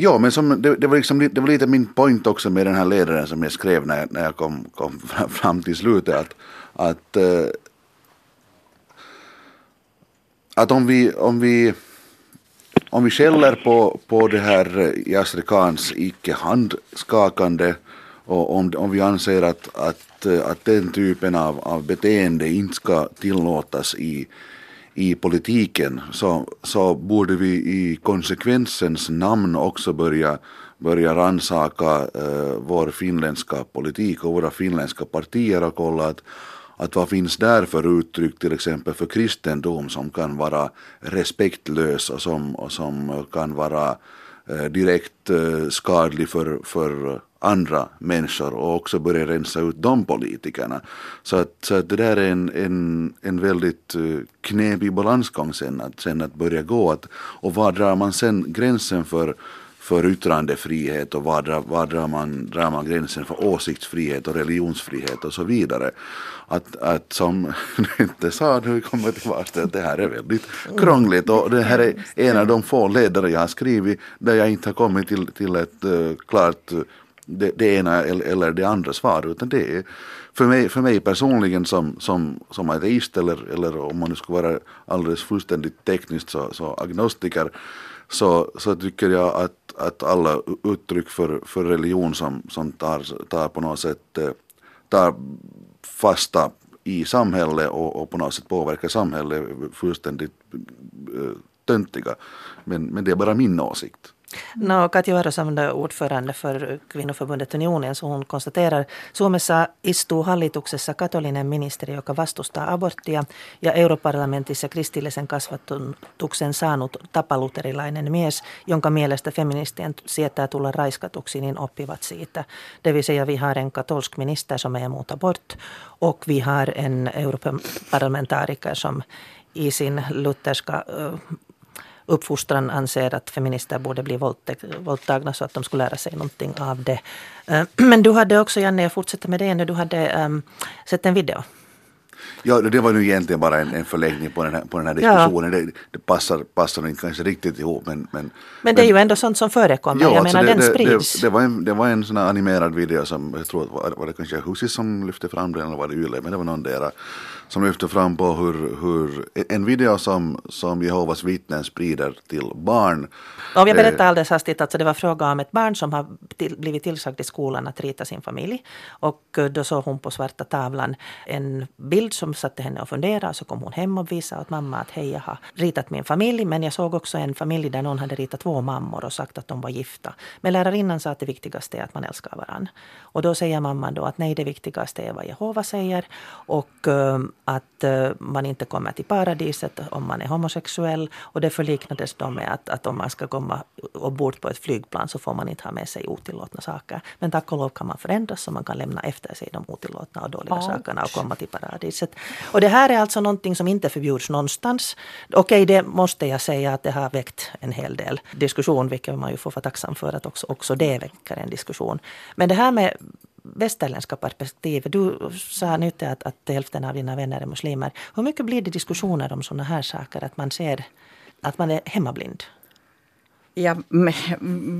ja, men som, det, det, var liksom, det var lite min point också med den här ledaren som jag skrev när, när jag kom, kom fram till slutet. Att, att, eh, att om vi, om vi om vi skäller på, på det här Yasri Khans icke handskakande och om, om vi anser att, att, att den typen av, av beteende inte ska tillåtas i, i politiken så, så borde vi i konsekvensens namn också börja, börja rannsaka eh, vår finländska politik och våra finländska partier och kolla att att vad finns där för uttryck till exempel för kristendom som kan vara respektlös och som, och som kan vara eh, direkt eh, skadlig för, för andra människor och också börja rensa ut de politikerna. Så att, så att det där är en, en, en väldigt eh, knepig balansgång sen att, sen att börja gå. Att, och var drar man sen gränsen för för yttrandefrihet och var drar, var drar, man, drar man gränsen för åsiktsfrihet och religionsfrihet och så vidare. Att, att som inte sa, nu kommer tillbaka till att det här är väldigt krångligt och det här är en av de få ledare jag har skrivit där jag inte har kommit till, till ett uh, klart eh, det, det ena eller det andra svar utan det är för mig, för mig personligen som, som, som ateist eller, eller om man nu ska vara alldeles fullständigt tekniskt så, så agnostiker så, så tycker jag att att alla uttryck för, för religion som, som tar, tar på något sätt eh, tar fasta i samhället och, och på något sätt påverkar samhället fullständigt eh, töntiga. Men, men det är bara min åsikt. No, Katja Varosamu on ordförande för kvinnoförbundet Unionen, så hon konstaterar Suomessa istuu hallituksessa katolinen ministeri, joka vastustaa aborttia ja europarlamentissa kristillisen kasvatuksen saanut tapaluterilainen mies, jonka mielestä feministien sietää tulla raiskatuksi, niin oppivat siitä. Det vill säga vi har en katolsk minister som är emot abort och vi har en europaparlamentariker som i sin lutherska uppfostran anser att feminister borde bli våldtagna så att de skulle lära sig någonting av det. Eh, men du hade också, Janne, jag fortsätter med det, när du hade um, sett en video. Ja, det var nu egentligen bara en, en förlängning på den här, på den här diskussionen. Ja. Det, det, passar, passar inte kanske riktigt ihop. Men, men, men det är ju ändå sånt som förekommer. Ja, jag alltså menar, det, den sprids. Det, det, var en, det var en sån här animerad video som, jag tror, var, var det kanske Husis som lyfte fram den eller var det Yle, men det var någon där som lyfter fram på hur, hur en video som, som Jehovas vittnen sprider till barn. Om jag berättar alldeles hastigt, alltså det var fråga om ett barn som har till, blivit tillsagd i skolan att rita sin familj. Och eh, då såg hon på svarta tavlan en bild som satte henne att fundera. Så kom hon hem och visade åt mamma att hej, jag har ritat min familj. Men jag såg också en familj där någon hade ritat två mammor och sagt att de var gifta. Men lärarinnan sa att det viktigaste är att man älskar varandra. Och då säger mamman då att nej, det viktigaste är vad Jehova säger. Och um, att uh, man inte kommer till paradiset om man är homosexuell. Och det förliknades då med att, att om man ska komma ombord på ett flygplan så får man inte ha med sig otillåtna saker. Men tack och lov kan man förändras så man kan lämna efter sig de otillåtna och dåliga Ouch. sakerna och komma till paradiset. Och det här är alltså någonting som inte förbjuds någonstans. Okej, det måste jag säga att det har väckt en hel del diskussion, vilket man ju får vara tacksam för att också, också det väcker en diskussion. Men det här med västerländska perspektivet. Du sa nytt att, att hälften av dina vänner är muslimer. Hur mycket blir det diskussioner om sådana här saker? Att man ser att man är hemmablind? Ja,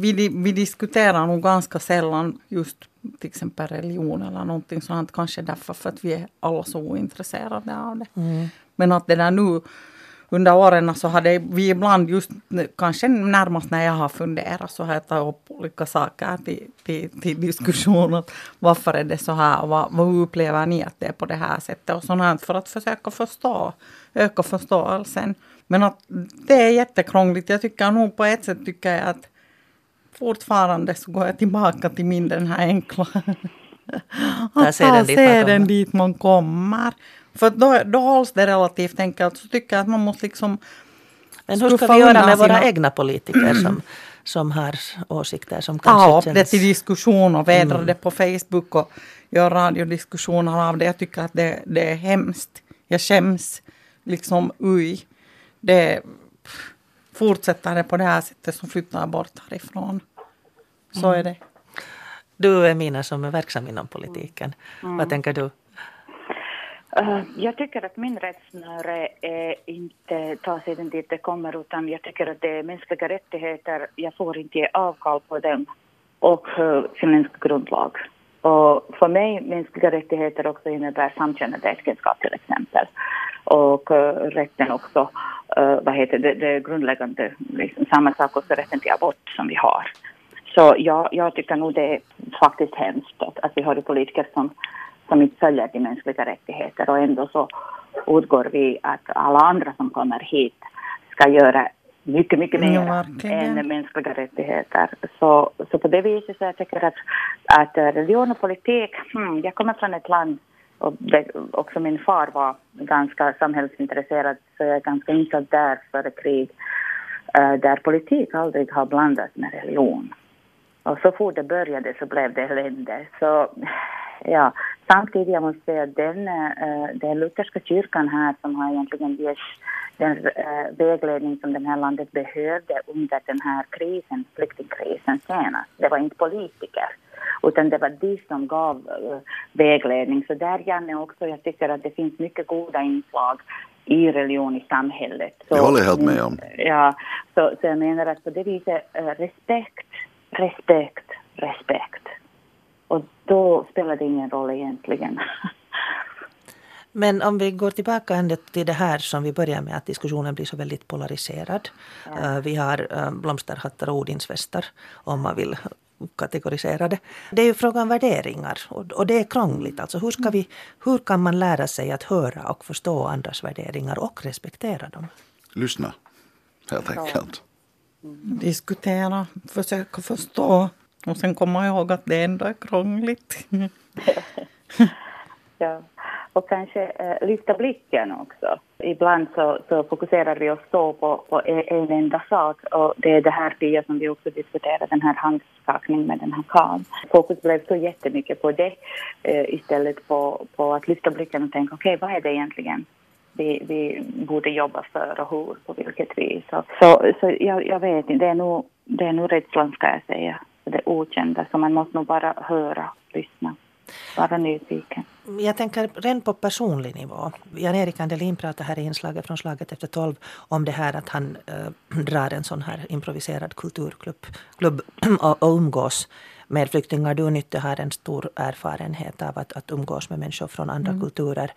vi, vi diskuterar nog ganska sällan just till exempel religion eller någonting sånt. Kanske därför för att vi är alla så ointresserade av det. Mm. Men att det där nu under åren så hade vi ibland just, kanske närmast när jag har funderat, så har jag tagit upp olika saker till, till, till diskussion. varför är det så här och vad, vad upplever ni att det är på det här sättet och sånt här, för att försöka förstå, öka förståelsen. Men att det är jättekrångligt. Jag tycker nog på ett sätt tycker jag att fortfarande så går jag tillbaka till min den här enkla att ta seden dit man kommer. För då, då hålls det relativt enkelt. Så tycker jag att man måste liksom Men hur ska vi göra med våra egna politiker som, som har åsikter som kanske Ta upp känns... det till diskussion och vädra mm. det på Facebook och göra radiodiskussioner av det. Jag tycker att det, det är hemskt. Jag skäms liksom ui. Det, fortsätter det på det här sättet så flyttar jag bort härifrån. Så mm. är det. Du är Mina som är verksam inom politiken. Mm. Vad tänker du? Äh, jag tycker att min rättsnöre är inte ta sig dit det kommer utan jag tycker att det är mänskliga rättigheter. Jag får inte ge avkall på dem och äh, finländsk grundlag. Och för mig mänskliga rättigheter också innebär samkönade äktenskap till exempel. Och uh, rätten också, uh, vad heter det, det grundläggande, liksom, samma sak också rätten till abort som vi har. Så jag, jag tycker nog det är faktiskt hemskt att, att vi har politiker som som inte följer de mänskliga rättigheter och ändå så utgår vi att alla andra som kommer hit ska göra mycket, mycket mer ja, än mänskliga rättigheter. Så, så på det viset så jag tycker att, att religion och politik, hmm, jag kommer från ett land och det, också min far var ganska samhällsintresserad så jag är ganska insatt där före krig uh, där politik aldrig har blandats med religion. Och så fort det började så blev det elände. Så ja, samtidigt jag måste säga att den, uh, den lutherska kyrkan här som har egentligen gett den uh, vägledning som det här landet behövde under den här krisen, flyktingkrisen senast. Det var inte politiker utan det var de som gav uh, vägledning. Så där Janne också, jag tycker att det finns mycket goda inslag i religion i samhället. Så, det håller jag helt med om. Ja, så, så jag menar att på det viset respekt, respekt, respekt. Då spelar det ingen roll egentligen. Men om vi går tillbaka till det här som vi börjar med, att diskussionen blir så väldigt polariserad. Ja. Eh, vi har eh, blomsterhattar och odinsvästar, om man vill kategorisera det. Det är ju fråga om värderingar och det är krångligt. Alltså hur, ska vi, hur kan man lära sig att höra och förstå andras värderingar och respektera dem? Lyssna, helt enkelt. Diskutera, försöka förstå och sen komma ihåg att det ändå är krångligt. ja. Och kanske eh, lyfta blicken också. Ibland så, så fokuserar vi oss så på, på e, en enda sak och det är det här Pia som vi också diskuterar, den här handskakningen med den här karln. Fokus blev så jättemycket på det eh, istället på, på att lyfta blicken och tänka okej, okay, vad är det egentligen vi, vi borde jobba för och hur, på vilket vis. Så, så jag, jag vet inte, det är nog, det är nog rädslan ska jag säga det okända. Så man måste nog bara höra, lyssna, vara nyfiken. Jag tänker rent på personlig nivå. Jan-Erik Andelin pratar här i inslaget från Slaget efter tolv om det här att han äh, drar en sån här improviserad kulturklubb klubb, och, och umgås med flyktingar. Du Nytte har en stor erfarenhet av att, att umgås med människor från andra mm. kulturer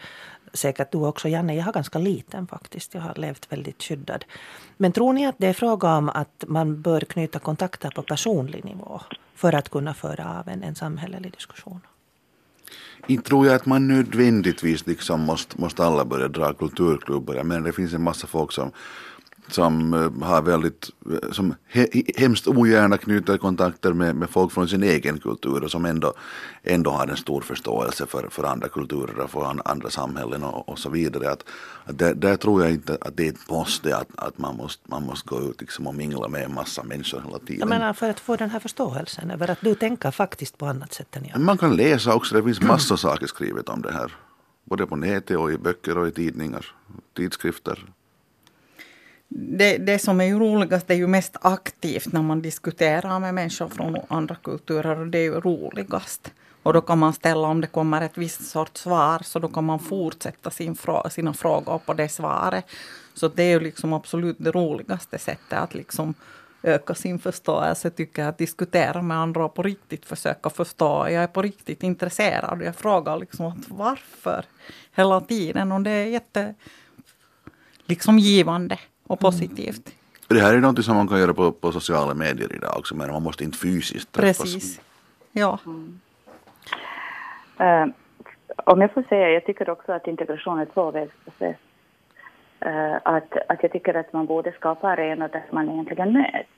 säkert du också Janne, jag har ganska liten faktiskt. Jag har levt väldigt skyddad. Men tror ni att det är fråga om att man bör knyta kontakter på personlig nivå för att kunna föra av en, en samhällelig diskussion? Inte tror jag att man nödvändigtvis liksom måste, måste alla börja dra kulturklubbar. Men det finns en massa folk som som eh, har väldigt, eh, som he, hemskt ogärna knyter kontakter med, med folk från sin egen kultur och som ändå, ändå har en stor förståelse för, för andra kulturer och för andra samhällen och, och så vidare. Att, att där, där, tror jag inte att det är ett måste att, att man, måste, man måste gå ut liksom och mingla med en massa människor hela tiden. Jag menar för att få den här förståelsen över att du tänker faktiskt på annat sätt än jag. Man kan läsa också, det finns massor saker skrivet om det här. Både på nätet och i böcker och i tidningar, tidskrifter det, det som är ju roligast är ju mest aktivt när man diskuterar med människor från andra kulturer och det är ju roligast. Och då kan man ställa, om det kommer ett visst sorts svar, så då kan man fortsätta sin frå sina frågor på det svaret. Så det är ju liksom absolut det roligaste sättet att liksom öka sin förståelse, tycker jag, att diskutera med andra och på riktigt försöka förstå. Jag är på riktigt intresserad och jag frågar liksom varför hela tiden och det är jätte liksom givande och positivt. Mm. Det här är något som man kan göra på, på sociala medier idag också, men man måste inte fysiskt träffas. Precis. Ja. Mm. Uh, om jag får säga, jag tycker också att integration är tvåvägsprocess. Uh, att, att jag tycker att man borde skapa arenor där man egentligen möts.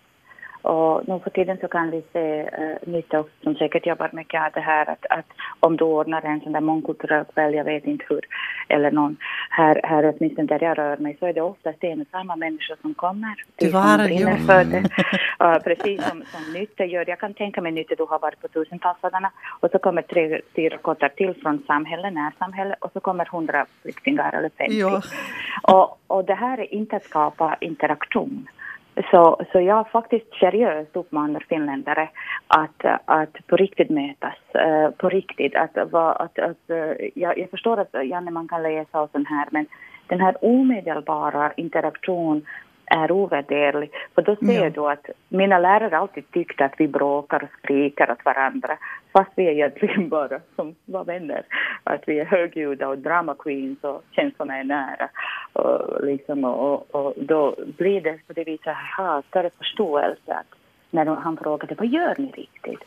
Och nu för tiden så kan vi se uh, nytta som säkert jobbar mycket av det här, att, att om du ordnar en sån där mångkulturell kväll, jag vet inte hur, eller någon, här, här åtminstone där jag rör mig, så är det oftast en och samma människor som kommer. Tyvärr, som brinner för det. uh, precis som, som Nytte gör. Jag kan tänka mig Nytte, du har varit på tusentalsdagarna och så kommer tre, fyra kottar till från samhälle, närsamhälle och så kommer hundra flyktingar eller femtio. Ja. Och, och det här är inte att skapa interaktion. Så, så jag faktiskt seriöst uppmanar finländare att, att på riktigt mötas, uh, på riktigt. Att, att, att, uh, jag, jag förstår att Janne, man kan läsa och sånt här, men den här omedelbara interaktion är ovärderlig. För då ser ja. du att mina lärare alltid tyckte att vi bråkar och skriker åt varandra fast vi är egentligen bara som var vänner. Att vi är högljudda och drama queens och känslorna är nära. Och, liksom, och, och då blir det på det viset större förståelse att när han frågade vad gör ni riktigt?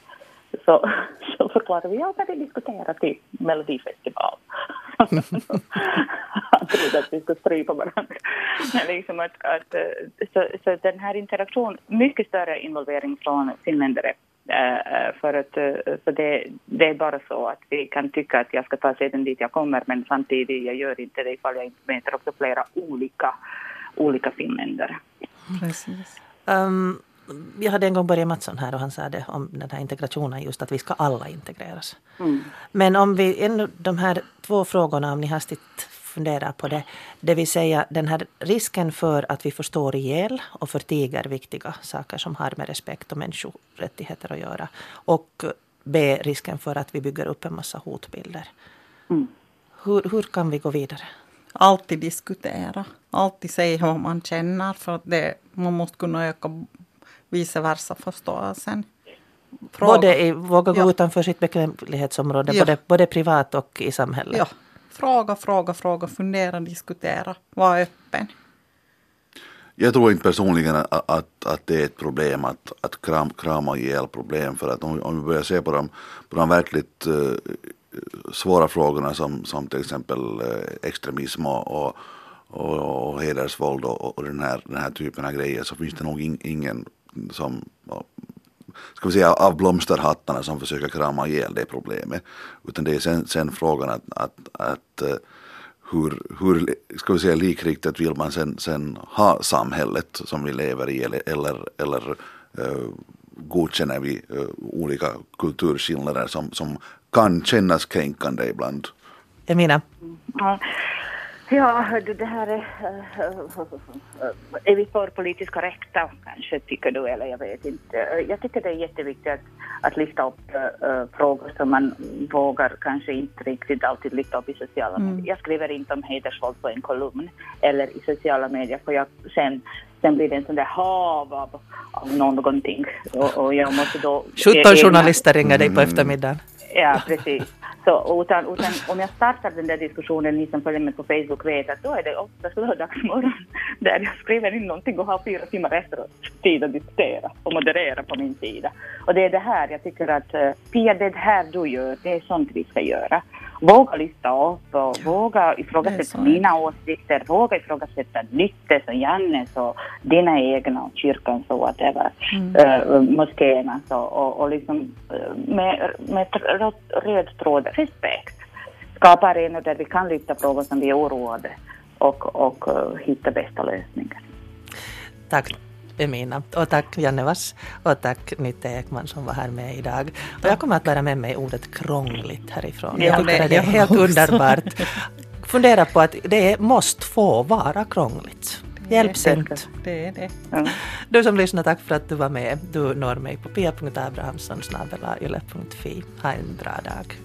Så, så förklarade vi, ja men vi diskuterar typ Melodifestival. Trodde att vi skulle strypa varandra. liksom att, att, så, så den här interaktionen, mycket större involvering från finländare Uh, för att för det, det, är bara så att vi kan tycka att jag ska ta sedan dit jag kommer men samtidigt jag gör inte det ifall jag inte möter också flera olika, olika finländare. Precis. Um, jag hade en gång Börje Mattsson här och han sa det om den här integrationen just att vi ska alla integreras. Mm. Men om vi, ännu de här två frågorna om ni hastigt funderar på det. Det vill säga den här risken för att vi förstår ihjäl och förtiger viktiga saker som har med respekt och människorättigheter att göra. Och B. Risken för att vi bygger upp en massa hotbilder. Mm. Hur, hur kan vi gå vidare? Alltid diskutera. Alltid säga vad man känner. För att det, man måste kunna öka vice versa förståelsen. Fråga. Både i, våga gå ja. utanför sitt bekvämlighetsområde, ja. både, både privat och i samhället. Ja. Fråga, fråga, fråga, fundera, diskutera, var öppen. Jag tror inte personligen att, att, att det är ett problem att, att kram, krama ihjäl problem för att om, om vi börjar se på de, på de verkligt uh, svåra frågorna som, som till exempel uh, extremism och, och, och, och hedersvåld och, och den, här, den här typen av grejer så finns det nog in, ingen som ska vi säga av blomsterhattarna som försöker krama ihjäl det problemet. Utan det är sen, sen frågan att, att, att eh, hur, hur ska vi säga, likriktigt vill man sen, sen ha samhället som vi lever i eller, eller, eller uh, godkänner vi uh, olika kulturskillnader som, som kan kännas kränkande ibland. Emina? Mm. Ja, det här är... Äh, är vi för politiskt korrekta, kanske, tycker du, eller jag vet inte. Jag tycker det är jätteviktigt att, att lyfta upp äh, frågor som man vågar kanske inte riktigt alltid lyfta upp i sociala mm. medier. Jag skriver inte om hedersvåld på en kolumn eller i sociala medier, för jag sen sen blir det en sån där hav av, av någonting. Och, och jag måste då... 17 journalister ringer dig på eftermiddagen. Ja, precis. Så, utan, utan om jag startar den där diskussionen, ni som följer mig på Facebook vet att då är det ofta lördagsmorgon där jag skriver in någonting och har fyra timmar efteråt tid att diskutera och moderera på min sida. Och det är det här jag tycker att eh, Pia, det här du gör, det är sånt vi ska göra våga lyfta upp och våga ifrågasätta mina åsikter, våga ifrågasätta Lyttes och Jannes och dina egna och kyrkans och whatever, mm. äh, moskéernas och, och, och liksom med, med röd tråd respekt. Skapa arenor där vi kan lyfta frågor som vi är oroade och, och uh, hitta bästa lösningar. Tack Emina och tack Janne Vass och tack Nitte Ekman som var här med idag. Och jag kommer att bära med mig ordet krångligt härifrån. Ja, jag tycker det, det är helt underbart. Fundera på att det måste få vara krångligt. Hjälpsamt. Det är det. Du som lyssnar, tack för att du var med. Du når mig på pia.abrahamssonsnabelayle.fi. Ha en bra dag.